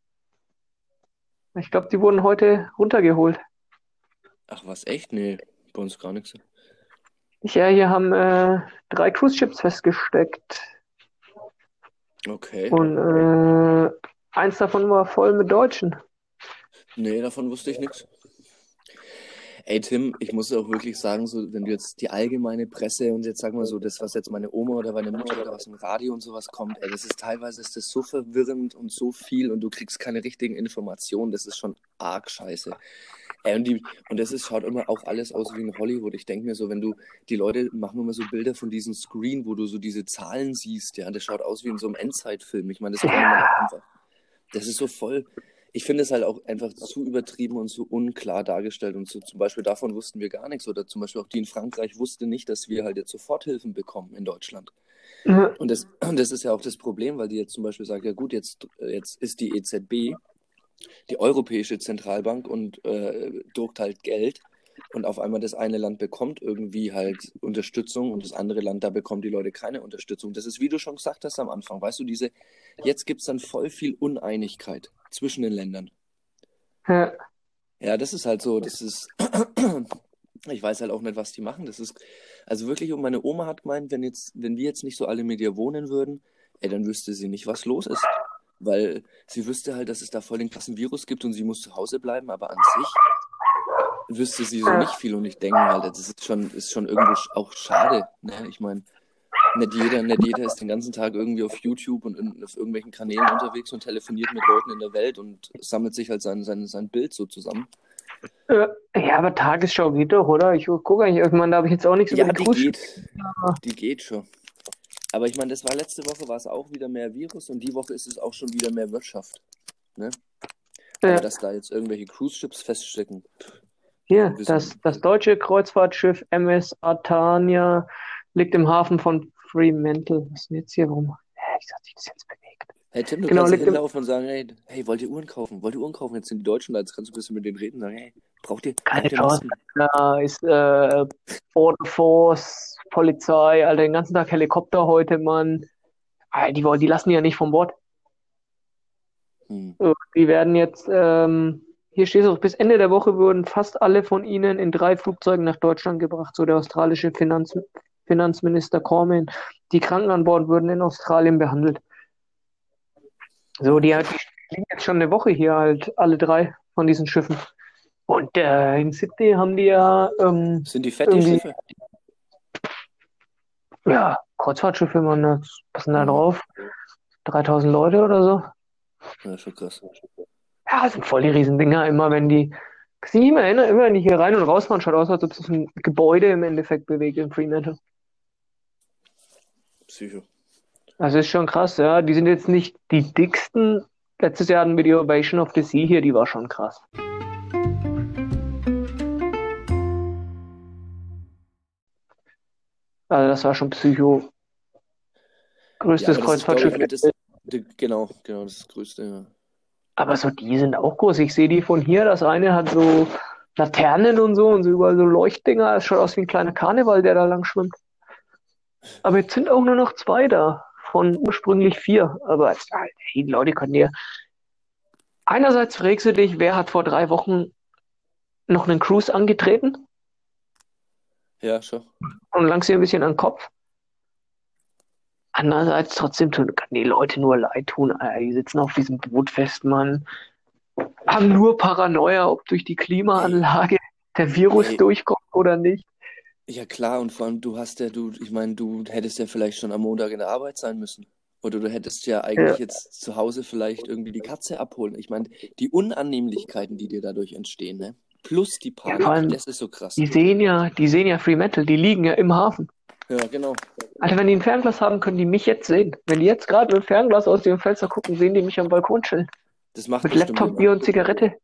Ich glaube, die wurden heute runtergeholt. Ach, was, echt? Nee, bei uns gar nichts. Ja, hier haben äh, drei Cruise Ships festgesteckt. Okay. Und äh, eins davon war voll mit Deutschen. Nee, davon wusste ich nichts. Ey, Tim, ich muss auch wirklich sagen, so, wenn du jetzt die allgemeine Presse und jetzt sag mal so, das, was jetzt meine Oma oder meine Mutter oder was im Radio und sowas kommt, ey, das ist teilweise ist das so verwirrend und so viel und du kriegst keine richtigen Informationen, das ist schon arg scheiße. Ey, und, die, und das ist, schaut immer auch alles aus wie in Hollywood. Ich denke mir so, wenn du, die Leute machen immer so Bilder von diesem Screen, wo du so diese Zahlen siehst, ja, das schaut aus wie in so einem Endzeitfilm. Ich meine, das kann man auch einfach. Das ist so voll. Ich finde es halt auch einfach zu übertrieben und zu unklar dargestellt. Und so zum Beispiel davon wussten wir gar nichts. Oder zum Beispiel auch die in Frankreich wusste nicht, dass wir halt jetzt Soforthilfen bekommen in Deutschland. Ja. Und das, und das ist ja auch das Problem, weil die jetzt zum Beispiel sagt, ja gut, jetzt, jetzt ist die EZB, die Europäische Zentralbank, und äh, druckt halt Geld. Und auf einmal das eine Land bekommt irgendwie halt Unterstützung und das andere Land, da bekommen die Leute keine Unterstützung. Das ist, wie du schon gesagt hast am Anfang, weißt du, diese, jetzt gibt es dann voll viel Uneinigkeit zwischen den Ländern. Ja. Ja, das ist halt so, das ist, ich weiß halt auch nicht, was die machen. Das ist, also wirklich, und meine Oma hat gemeint, wenn jetzt, wenn wir jetzt nicht so alle mit ihr wohnen würden, ey, dann wüsste sie nicht, was los ist. Weil sie wüsste halt, dass es da voll den krassen Virus gibt und sie muss zu Hause bleiben, aber an sich wüsste sie so Ja. nicht viel und ich denke halt, das ist schon, ist schon irgendwo auch schade. Ne? Ich meine, nicht jeder, nicht jeder ist den ganzen Tag irgendwie auf YouTube und in, auf irgendwelchen Kanälen unterwegs und telefoniert mit Leuten in der Welt und sammelt sich halt sein, sein, sein Bild so zusammen. Ja, Ja, aber Tagesschau geht doch, oder? Ich gucke eigentlich irgendwann, da habe ich jetzt auch nichts Ja, über die Cruise- geht. Die geht schon. Aber ich meine, das war letzte Woche war es auch wieder mehr Virus und die Woche ist es auch schon wieder mehr Wirtschaft. Ne? Ja. Aber dass da jetzt irgendwelche Cruise-Ships feststecken. Hier, das, das deutsche Kreuzfahrtschiff MS Atania liegt im Hafen von Fremantle. Was ist denn jetzt hier rum? Hä, Wieso hat sich das jetzt bewegt? Hey Tim, du Genau, kannst liegt im- hinlaufen und sagen, hey, hey, wollt ihr Uhren kaufen? Wollt ihr Uhren kaufen? Jetzt sind die Deutschen da, jetzt kannst du ein bisschen mit denen reden und sagen, hey, braucht ihr, Keine Chance. Da ist äh, Border Force, Polizei, Alter, den ganzen Tag Helikopter heute, Mann. Die, die lassen die ja nicht vom Bord. Hm. Die werden jetzt, ähm, hier steht es auch, bis Ende der Woche wurden fast alle von ihnen in drei Flugzeugen nach Deutschland gebracht, so der australische Finanz, Finanzminister Cormann. Die Kranken an Bord würden in Australien behandelt. So, die, die liegen jetzt schon eine Woche hier halt, alle drei von diesen Schiffen. Und äh, in Sydney haben die ja, ähm, Sind die fett, die Irgendwie- Schiffe? ja, Kreuzfahrtschiffe, man, das, was sind da drauf? 3000 Leute oder so? Ja, schon krass. Ja, das sind voll die Riesendinger. Immer wenn die, kannst nicht mehr erinnern, immer wenn die hier rein und rausfahren, schaut aus, als ob sich ein Gebäude im Endeffekt bewegt in Fremantle. Psycho. Das ist schon krass, ja. Die sind jetzt nicht die dicksten. Letztes Jahr hatten wir die Ovation of the Sea hier, die war schon krass. Also das war schon Psycho. Größtes Ja, Kreuzfahrtschiff. das, genau, genau, das Größte, ja. Aber so, die sind auch groß. Ich sehe die von hier. Das eine hat so Laternen und so und so überall so Leuchtdinger. Es schaut aus wie ein kleiner Karneval, der da lang schwimmt. Aber jetzt sind auch nur noch zwei da. Von ursprünglich vier. Aber hey, die Leute können dir. Einerseits fragst du dich, wer hat vor drei Wochen noch einen Cruise angetreten Ja, schon. und langst dir ein bisschen an den Kopf. Andererseits trotzdem tun, kann die Leute nur leid tun. Alter, die sitzen auf diesem Boot fest, Mann. Haben nur Paranoia, ob durch die Klimaanlage der Virus Ey. durchkommt oder nicht. Ja, klar, und vor allem, du hast ja, du, ich meine, du hättest ja vielleicht schon am Montag in der Arbeit sein müssen. Oder du hättest ja eigentlich Ja. jetzt zu Hause vielleicht irgendwie die Katze abholen. Ich meine, die Unannehmlichkeiten, die dir dadurch entstehen, ne? Plus die Panik, allem- das ist so krass. Die sehen ja, die sehen ja Fremantle, die liegen ja im Hafen. Ja, genau. Alter, wenn die ein Fernglas haben, können die mich jetzt sehen. Wenn die jetzt gerade mit dem Fernglas aus dem Fenster gucken, sehen die mich am Balkon chillen. Das macht Mit Laptop. Bier und Zigarette.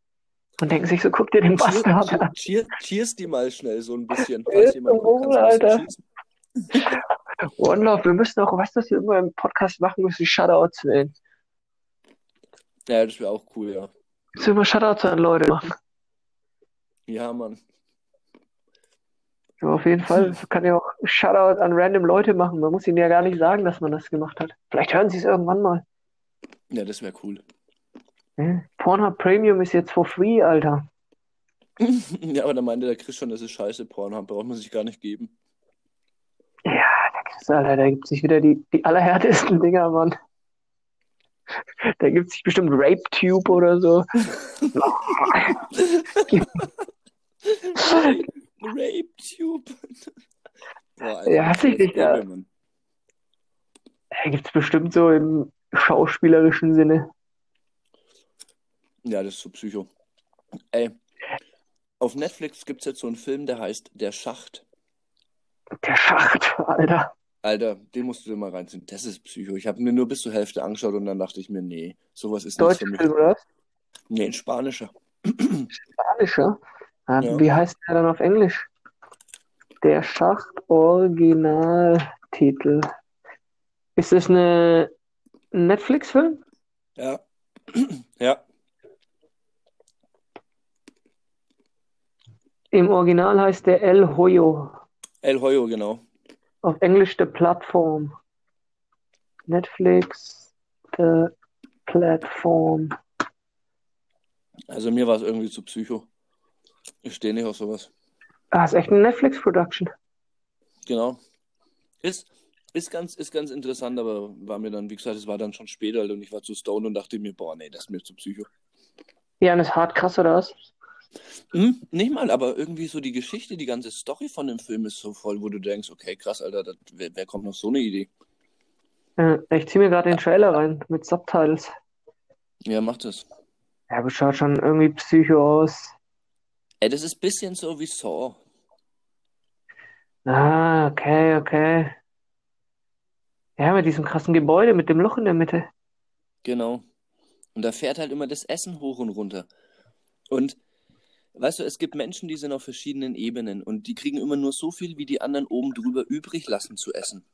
Und denken sich so, guck dir den Cheer, Bastard cheer, an. cheer, cheers die mal schnell so ein bisschen. Falls jemand ein Alter. One Love, wir müssen auch, weißt du, was wir immer im Podcast machen müssen? Shoutouts wählen. Ja, das wäre auch cool, ja. Müssen wir Shoutouts an Leute machen. Ja, Mann. Ja, auf jeden Fall. Man kann ja auch Shoutout an random Leute machen. Man muss ihnen ja gar nicht sagen, dass man das gemacht hat. Vielleicht hören sie es irgendwann mal. Ja, das wäre cool. Hm? Pornhub Premium ist jetzt for free, Alter. Ja, aber da meinte der Chris schon, das ist scheiße, Pornhub, braucht man sich gar nicht geben. Ja, da gibt's, Alter, da gibt sich wieder die, die allerhärtesten Dinger, Mann. Da gibt sich bestimmt RapeTube oder so. Rape-Tube. Boah, Alter, Ja, hast du dich, ja. Da gibt's bestimmt so im schauspielerischen Sinne. Ja, das ist so Psycho. Ey, auf Netflix gibt es jetzt so einen Film, der heißt Der Schacht. Der Schacht, Alter. Alter, den musst du dir mal reinziehen. Das ist Psycho. Ich habe mir nur bis zur Hälfte angeschaut und dann dachte ich mir, nee, sowas ist Deutscher für mich. Film, oder? Nee, ein spanischer. Spanischer? Ah, Ja. Wie heißt der dann auf Englisch? Der Schacht-Originaltitel. Ist das eine ein Netflix-Film? Ja. Ja. Im Original heißt der El Hoyo. El Hoyo, genau. Auf Englisch The Platform. Netflix, The Platform. Also mir war es irgendwie zu psycho. Ich stehe nicht auf sowas. Ah, ist echt eine Netflix-Production. Genau. Ist, ist, ganz, ist ganz interessant, aber war mir dann, wie gesagt, es war dann schon später halt, und ich war zu stoned und dachte mir, boah, nee, das ist mir zu psycho. Ja, und ist hart krass, oder was? Hm, nicht mal, aber irgendwie so die Geschichte, die ganze Story von dem Film ist so voll, wo du denkst, okay, krass, Alter, das, wer, wer kommt auf so eine Idee? Ich zieh mir gerade den Trailer rein mit Subtitles. Ja, mach das. Ja, aber schaut schon irgendwie psycho aus. Ey, das ist ein bisschen so wie Saw. Ah, okay, okay. Ja, mit diesem krassen Gebäude mit dem Loch in der Mitte. Genau. Und da fährt halt immer das Essen hoch und runter. Und weißt du, es gibt Menschen, die sind auf verschiedenen Ebenen und die kriegen immer nur so viel, wie die anderen oben drüber übrig lassen zu essen.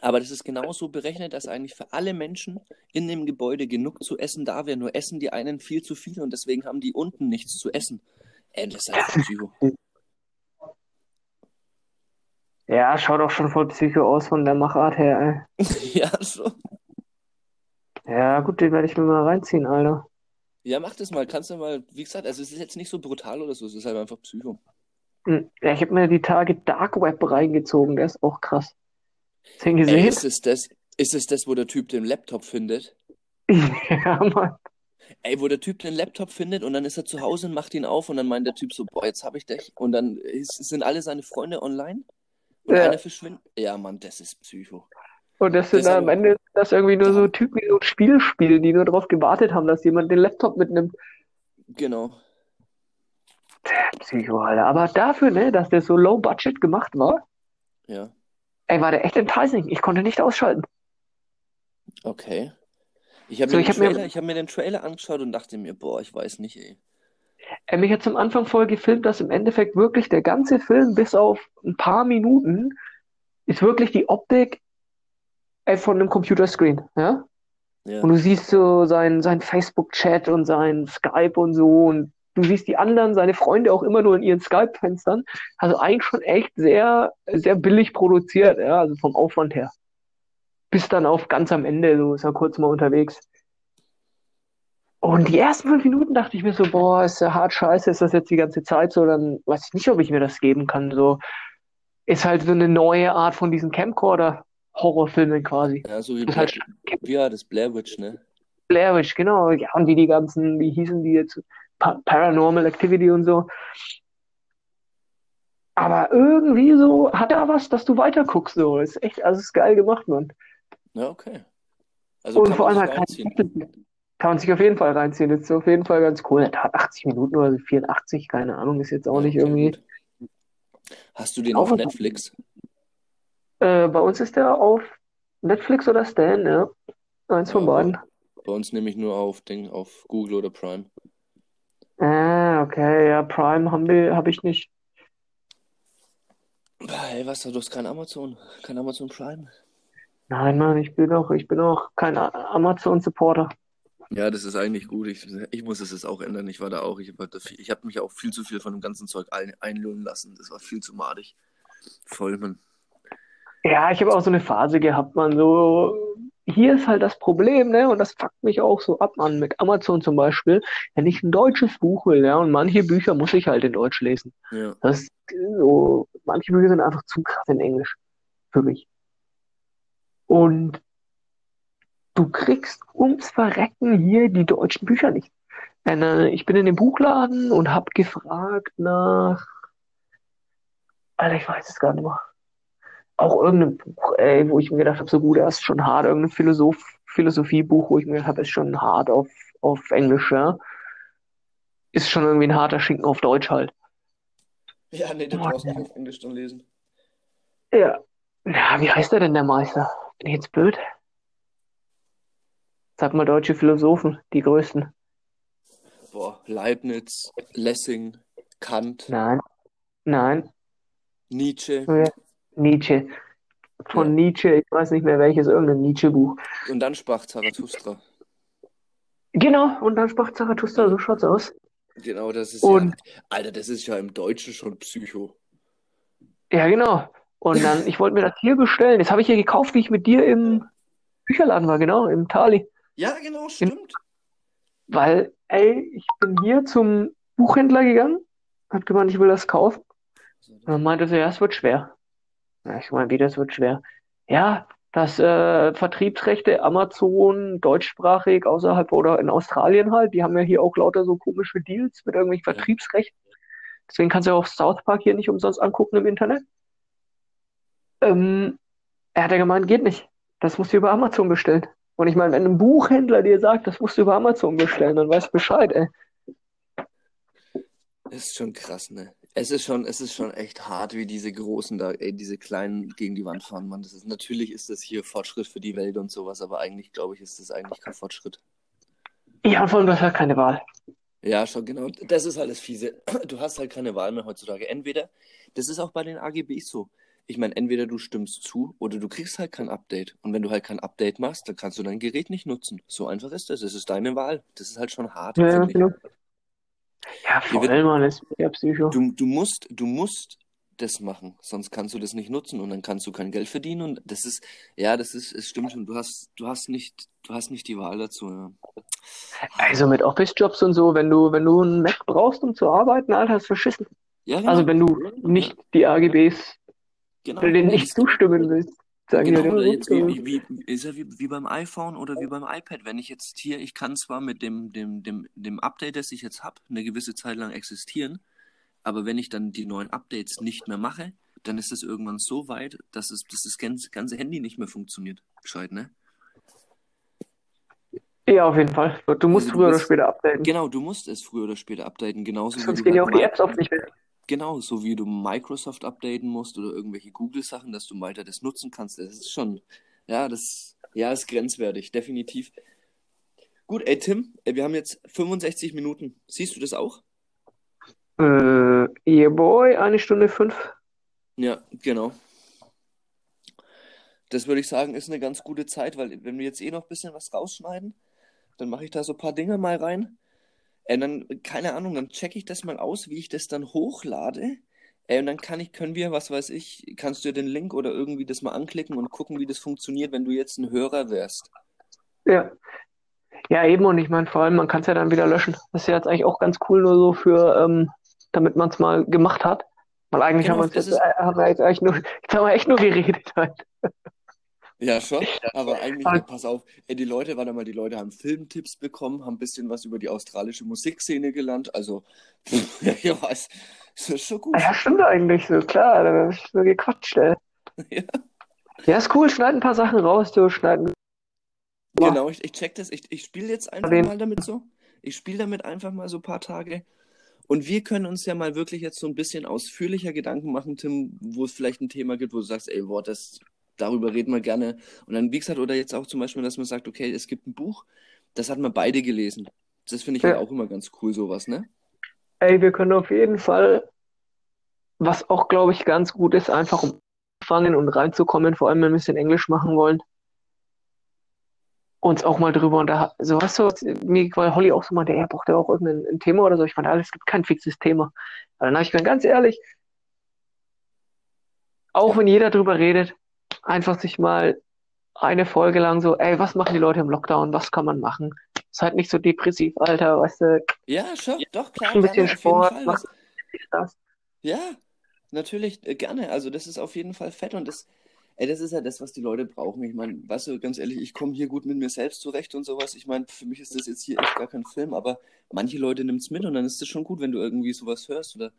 Aber das ist genauso berechnet, dass eigentlich für alle Menschen in dem Gebäude genug zu essen da wäre. Nur essen die einen viel zu viel und deswegen haben die unten nichts zu essen. Ey, das ist einfach Psycho. Ja, schaut auch schon voll psycho aus von der Machart her, ja, so. ey. Ja, gut, den werde ich mir mal reinziehen, Alter. Ja, mach das mal. Kannst du mal, wie gesagt, also es ist jetzt nicht so brutal oder so, es ist halt einfach Psycho. Hm, Ja, ich habe mir die Tage Dark Web reingezogen, der ist auch krass. Hast du ihn Ey, gesehen? ist es das, ist es das, wo der Typ den Laptop findet? Ja, Mann. Ey, wo der Typ den Laptop findet und dann ist er zu Hause und macht ihn auf und dann meint der Typ so, boah, jetzt hab ich dich. Und dann ist, sind alle seine Freunde online und Ja. einer verschwindet. Ja, Mann, das ist Psycho. Und das sind Das am Ende das irgendwie nur so Typen, die so ein Spiel spielen, die nur darauf gewartet haben, dass jemand den Laptop mitnimmt. Genau. Psycho, Alter. Aber dafür, ne, dass der so low budget gemacht war, Ja. ey, war der echt enticing. Ich konnte nicht ausschalten. Okay. Ich habe So, mir, hab mir- hab mir den Trailer angeschaut und dachte mir, boah, ich weiß nicht, ey. Er mich hat zum Anfang voll gefilmt, dass im Endeffekt wirklich der ganze Film bis auf ein paar Minuten ist wirklich die Optik äh, von einem Computerscreen, ja? Ja. Und du siehst so sein, sein Facebook-Chat und sein Skype und so und du siehst die anderen, seine Freunde auch immer nur in ihren Skype-Fenstern. Also eigentlich schon echt sehr, sehr billig produziert, ja, also vom Aufwand her. Bis dann auf ganz am Ende, so ist er kurz mal unterwegs. Und die ersten fünf Minuten dachte ich mir so, boah, ist ja hart scheiße, ist das jetzt die ganze Zeit so, dann weiß ich nicht, ob ich mir das geben kann. So ist halt so eine neue Art von diesen Camcorder-Horrorfilmen quasi. Ja, so wie, Das Bla ist halt wie war das Blair Witch, ne? Blair Witch, genau. Ja, und wie die ganzen, wie hießen die jetzt? Pa Paranormal Activity und so. Aber irgendwie so hat er was, dass du weiter guckst, so. Ist echt, also ist geil gemacht, Mann. Ja, okay. Also Und vor allem halt reinziehen. Kann man sich auf jeden Fall reinziehen. Ist auf jeden Fall ganz cool. Der hat 80 Minuten oder 84, keine Ahnung, ist jetzt auch nicht irgendwie. gut. Hast du den auf was- Netflix? Äh, bei uns ist der auf Netflix oder Stan, ja. Eins von Ja, beiden. Bei uns nehme ich nur auf Ding, auf Google oder Prime. Ah, okay, ja, Prime haben wir, habe ich nicht. Hey, was, du hast kein Amazon, kein Amazon Prime? Nein, Mann, ich bin auch, ich bin auch kein Amazon-Supporter. Ja, das ist eigentlich gut. Ich, ich muss es jetzt auch ändern. Ich war da auch, ich habe ich hab mich auch viel zu viel von dem ganzen Zeug ein, einlullen lassen. Das war viel zu madig. Voll, man. Ja, ich habe auch so eine Phase gehabt, man. So, hier ist halt das Problem, ne? Und das fuckt mich auch so ab, man. Mit Amazon zum Beispiel, wenn ich ein deutsches Buch will, ja, und manche Bücher muss ich halt in Deutsch lesen. Ja. Das so, manche Bücher sind einfach zu krass in Englisch für mich. Und du kriegst ums Verrecken hier die deutschen Bücher nicht. Äh, ich bin in den Buchladen und hab gefragt nach, Alter, ich weiß es gar nicht mehr. Auch irgendein Buch, ey, wo ich mir gedacht habe, so gut, das ist schon hart, irgendein Philosoph Philosophiebuch, wo ich mir gedacht habe, ist schon hart auf, auf Englisch, ja. Ist schon irgendwie ein harter Schinken auf Deutsch halt. Ja, nee, brauchst du nicht auf Englisch dann lesen. Ja. Ja, wie heißt der denn, der Meister? Bin ich jetzt blöd? Sag mal deutsche Philosophen, die größten. boah, Leibniz, Lessing, Kant, Nein, nein, Nietzsche äh, Nietzsche. Von Ja. Nietzsche, ich weiß nicht mehr welches, irgendein Nietzsche-Buch. und dann sprach Zarathustra. Genau, und dann sprach Zarathustra, so schaut's aus. Genau, das ist Und- ja, Alter, das ist ja im Deutschen schon Psycho. Ja, genau. Und dann, ich wollte mir das hier bestellen. Das habe ich hier gekauft, wie ich mit dir im Bücherladen war, genau, im Tali. Ja, genau, stimmt. Weil, ey, ich bin hier zum Buchhändler gegangen, hat gemeint, ich will das kaufen. Und dann meinte sie, ja, es wird schwer. Ja, ich meine, wie, das wird schwer. Ja, das äh, Vertriebsrechte Amazon deutschsprachig außerhalb oder in Australien halt, die haben ja hier auch lauter so komische Deals mit irgendwelchen Ja. Vertriebsrechten. Deswegen kannst du auch South Park hier nicht umsonst angucken im Internet. Ähm, er hat ja gemeint, geht nicht. Das musst du über Amazon bestellen. Und ich meine, wenn ein Buchhändler dir sagt, das musst du über Amazon bestellen, dann weißt du Bescheid, ey. Das ist schon krass, ne? Es ist schon, es ist schon echt hart, wie diese Großen da, ey, diese Kleinen gegen die Wand fahren, Mann. Das ist, natürlich ist das hier Fortschritt für die Welt und sowas, aber eigentlich, glaube ich, ist das eigentlich kein Fortschritt. Ja, und vor allem, du hast halt keine Wahl. Ja, schon genau. Das ist halt das Fiese. Du hast halt keine Wahl mehr heutzutage. Entweder, das ist auch bei den AGBs so. Ich meine, entweder du stimmst zu oder du kriegst halt kein Update. Und wenn du halt kein Update machst, dann kannst du dein Gerät nicht nutzen. So einfach ist das. Es ist deine Wahl. Das ist halt schon hart, Ja, genau. Ja, voll, Mann, das ist ja Psycho. Du, du musst, du musst das machen, sonst kannst du das nicht nutzen und dann kannst du kein Geld verdienen und das ist, ja, das ist, es stimmt schon, du hast, du hast nicht, du hast nicht die Wahl dazu, ja. Also mit Office-Jobs und so, wenn du, wenn du einen Mac brauchst, um zu arbeiten, Alter, hast du verschissen. Ja, genau. Also wenn du nicht die AGBs, genau. wenn du denen nicht zustimmen willst, sagen Genau, halt oder immer, jetzt wie, wie, wie, ist ja wie, wie beim iPhone oder wie beim iPad. Wenn ich jetzt hier, ich kann zwar mit dem, dem, dem, dem Update, das ich jetzt habe, eine gewisse Zeit lang existieren, aber wenn ich dann die neuen Updates nicht mehr mache, dann ist es irgendwann so weit, dass, es, dass das ganze, ganze Handy nicht mehr funktioniert. Bescheid, ne? Ja, auf jeden Fall. Du musst Also du früher oder später updaten. Genau, du musst es früher oder später updaten, genauso wie Sonst du gehen ja auch halt die Apps auf nicht weg. Genau, so wie du Microsoft updaten musst oder irgendwelche Google-Sachen, dass du weiter das nutzen kannst. Das ist schon, ja, das, ja, ist grenzwertig, definitiv. Gut, ey, Tim, wir haben jetzt 65 Minuten. Siehst du das auch? Äh, yeah, boy, eine Stunde fünf. Ja, genau. Das würde ich sagen, ist eine ganz gute Zeit, weil wenn wir jetzt eh noch ein bisschen was rausschneiden, dann mache ich da so ein paar Dinge mal rein. Äh, dann, keine Ahnung, dann checke ich das mal aus, wie ich das dann hochlade. Äh, und dann kann ich, können wir, was weiß ich, kannst du dir den Link oder irgendwie das mal anklicken und gucken, wie das funktioniert, wenn du jetzt ein Hörer wärst. Ja. Ja, eben, und ich meine, vor allem, man kann es ja dann wieder löschen. Das ist ja jetzt eigentlich auch ganz cool, nur so für, ähm, damit man es mal gemacht hat. Weil eigentlich Genau, haben wir jetzt, ist- äh, haben wir jetzt eigentlich nur, jetzt haben wir echt nur geredet halt. Ja, schon. Aber eigentlich, Aber- pass auf, ey, die Leute, warte mal, die Leute haben Filmtipps bekommen, haben ein bisschen was über die australische Musikszene gelernt. Also, ja, ja, es, es ist schon gut. Ah Ja, stimmt eigentlich so, klar, da ist so gequatscht, ey. Ja. Ja, ist cool, schneid ein paar Sachen raus, du schneiden. Genau, ich, ich check das. Ich, ich spiele jetzt einfach mal damit so. Ich spiele damit einfach mal so ein paar Tage. Und wir können uns ja mal wirklich jetzt so ein bisschen ausführlicher Gedanken machen, Tim, wo es vielleicht ein Thema gibt, wo du sagst, ey, boah, das, darüber reden wir gerne. Und dann, wie gesagt, oder jetzt auch zum Beispiel, dass man sagt, okay, es gibt ein Buch, das hat man beide gelesen. Das finde ich Ja. halt auch immer ganz cool, sowas, ne? Ey, wir können auf jeden Fall, was auch, glaube ich, ganz gut ist, einfach um anfangen und reinzukommen, vor allem wenn wir ein bisschen Englisch machen wollen, uns auch mal drüber unterhalten. Also, weißt du, mir war Holly auch so mal, der braucht ja auch irgendein ein Thema oder so. Ich meine, es gibt kein fixes Thema. Aber dann habe ich mir ganz ehrlich, auch wenn jeder drüber redet, einfach sich mal eine Folge lang so, ey, was machen die Leute im Lockdown? Was kann man machen? Ist halt nicht so depressiv, Alter, weißt du, Ja, schon, doch, klar, ein bisschen gerne, Sport, mach Das, ja, natürlich, äh, gerne. Also, das ist auf jeden Fall fett und das, ey, das ist ja das, was die Leute brauchen. Ich meine, weißt du, ganz ehrlich, ich komme hier gut mit mir selbst zurecht und sowas. Ich meine, für mich ist das jetzt hier echt gar kein Film, aber manche Leute nimmt es mit und dann ist es schon gut, wenn du irgendwie sowas hörst oder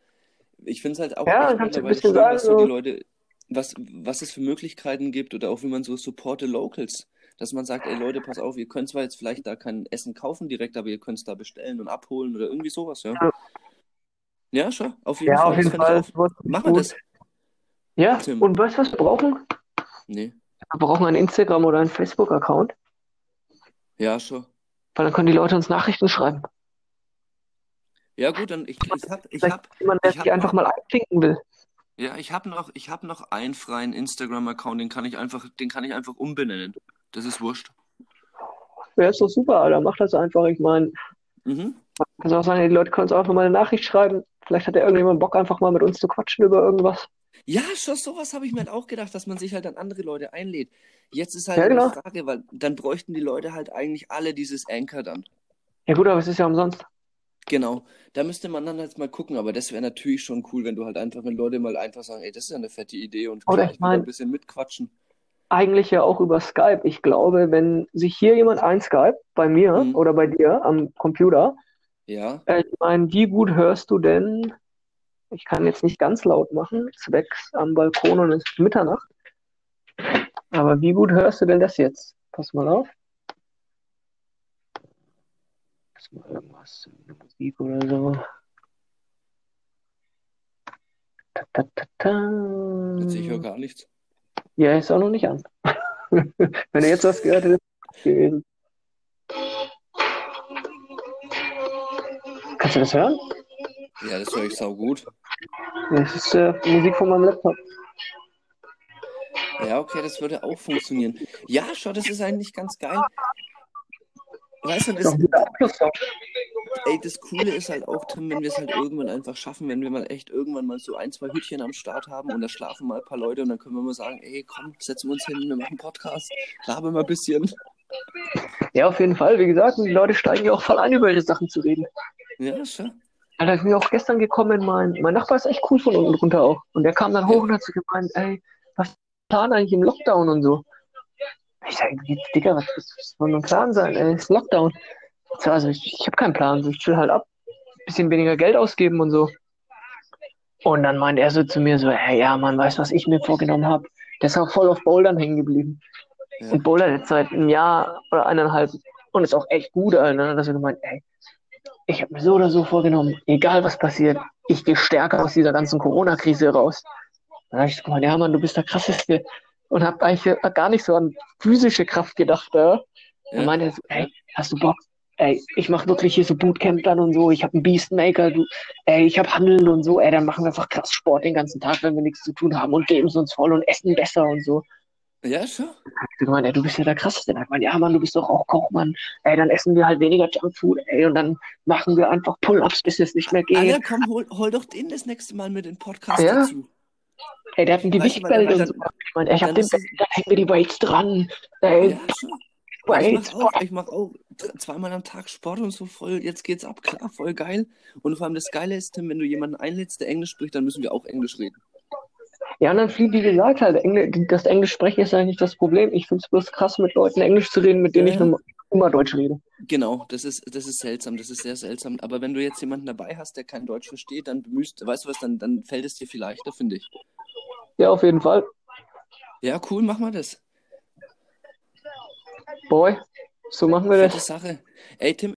ich finde es halt auch Ja, echt ein bisschen schön, was so sagen, die so- Leute, was, was es für Möglichkeiten gibt oder auch wie man so support the locals. Dass man sagt, ey Leute, pass auf, ihr könnt zwar jetzt vielleicht da kein Essen kaufen direkt, aber ihr könnt es da bestellen und abholen oder irgendwie sowas, ja. Ja. Ja, schon, auf jeden Ja, Fall. auf jeden Fall. wird Machen wir das? Ja, Tim. und weißt du, was wir brauchen? Nee. Wir brauchen einen Instagram- oder einen Facebook-Account, Ja, schon. weil dann können die Leute uns Nachrichten schreiben. Ja, gut, dann ich, ich hab, ich Vielleicht hab, jemand, der ich hab sich einfach mal einklinken will. Ja, ich hab noch, ich hab noch einen freien Instagram-Account, den kann ich einfach, den kann ich einfach umbenennen. Das ist wurscht. Ja, ist doch super, Alter. Mach das einfach. Ich meine, Mhm. kannst auch sagen, die Leute können uns auch einfach mal eine Nachricht schreiben. Vielleicht hat ja irgendjemand Bock, einfach mal mit uns zu quatschen über irgendwas. Ja, schon sowas habe ich mir halt auch gedacht, dass man sich halt an andere Leute einlädt. Jetzt ist halt Ja, die genau. Frage, weil dann bräuchten die Leute halt eigentlich alle dieses Anchor dann. Ja gut, aber es ist ja umsonst. Genau, da müsste man dann jetzt mal gucken, aber das wäre natürlich schon cool, wenn du halt einfach, wenn Leute mal einfach sagen, ey, das ist ja eine fette Idee und Oder ich mein- ein bisschen mitquatschen. Eigentlich ja auch über Skype. Ich glaube, wenn sich hier jemand einskypt, bei mir Mhm. oder bei dir am Computer, Ja, äh, ich meine, wie gut hörst du denn? Ich kann jetzt nicht ganz laut machen, zwecks am Balkon und es ist Mitternacht. Aber wie gut hörst du denn das jetzt? Pass mal auf. Pass mal irgendwas, Musik oder so. Ta, ta, ta, ta. jetzt ich höre gar nichts. Ja, ist auch noch nicht an. Wenn du jetzt was gehört hättest, gewesen. Kannst du das hören? Ja, das höre ich sau gut. Das ist äh, Musik von meinem Laptop. Ja, okay, das würde auch funktionieren. Ja, schau, das ist eigentlich ganz geil. Weißt du, das, ey, das Coole ist halt auch, Tim, wenn wir es halt irgendwann einfach schaffen, wenn wir mal echt irgendwann mal so ein, zwei Hütchen am Start haben und da schlafen mal ein paar Leute und dann können wir mal sagen, ey, komm, setzen wir uns hin, wir machen einen Podcast, labern mal ein bisschen. Ja, auf jeden Fall. Wie gesagt, die Leute steigen ja auch voll ein, über ihre Sachen zu reden. Ja, schon. Alter, ich bin auch gestern gekommen, mein, mein Nachbar ist echt cool von unten runter auch. Und der kam dann hoch und hat so gemeint, ey, was Plan eigentlich im Lockdown und so? Ich sag, Digga, was, was, soll mein Plan sein? Ey, ist Lockdown. So, also ich, ich habe keinen Plan, so, ich chill halt ab, bisschen weniger Geld ausgeben und so. Und dann meint er so zu mir so, hey, ja, Mann, weißt du, was ich mir vorgenommen habe? Der ist auch voll auf Bouldern hängen geblieben. Ja. Und Bouldern jetzt seit einem Jahr oder eineinhalb und ist auch echt gut, Alter. Ne? Dass er gemeint, ey, ich habe mir so oder so vorgenommen, egal was passiert, ich gehe stärker aus dieser ganzen Corona-Krise raus. Dann habe ich so gemeint, ja, Mann, du bist der krasseste. Und habe eigentlich gar nicht so an physische Kraft gedacht, ja. Ja. meinte er so, ey, hast du Bock? Ey, ich mache wirklich hier so Bootcamp dann und so. Ich habe einen Beastmaker, du, ey, ich habe Handeln und so. Ey, dann machen wir einfach krass Sport den ganzen Tag, wenn wir nichts zu tun haben und geben es uns voll und essen besser und so. Ja, schon. Ich gemeint, ey, du bist ja der krasseste. Dann meinte, ja, Mann, du bist doch auch Kochmann. Ey, dann essen wir halt weniger Junkfood, ey, und dann machen wir einfach Pull-ups, bis es nicht mehr geht. Ah ja, komm, hol, hol doch den das nächste Mal mit in den Podcast Ja. dazu. Ey, der hat ein Gewichtbelt und so. Ich meine, ich hab den es- Belt, dann hängen wir die Weights dran. Ey, Ja, schon. Ich Weights. mache auch, ich mach auch zweimal am Tag Sport und so voll, jetzt geht's ab, klar, voll geil. Und vor allem das Geile ist, Tim, wenn du jemanden einlädst, der Englisch spricht, dann müssen wir auch Englisch reden. Ja, und dann fliegt, wie gesagt, halt, Engl das Englisch sprechen ist eigentlich das Problem. Ich find's bloß krass, mit Leuten Englisch zu reden, mit denen Ja, ich ja. Immer Deutsch rede. Genau, das ist, das ist seltsam, das ist sehr seltsam. Aber wenn du jetzt jemanden dabei hast, der kein Deutsch versteht, dann bemühst, weißt du was, dann, dann fällt es dir viel leichter, finde ich. Ja, auf jeden Fall. Ja, cool, mach mal das. Boy, so machen wir Fette das. Sache. Ey, Tim,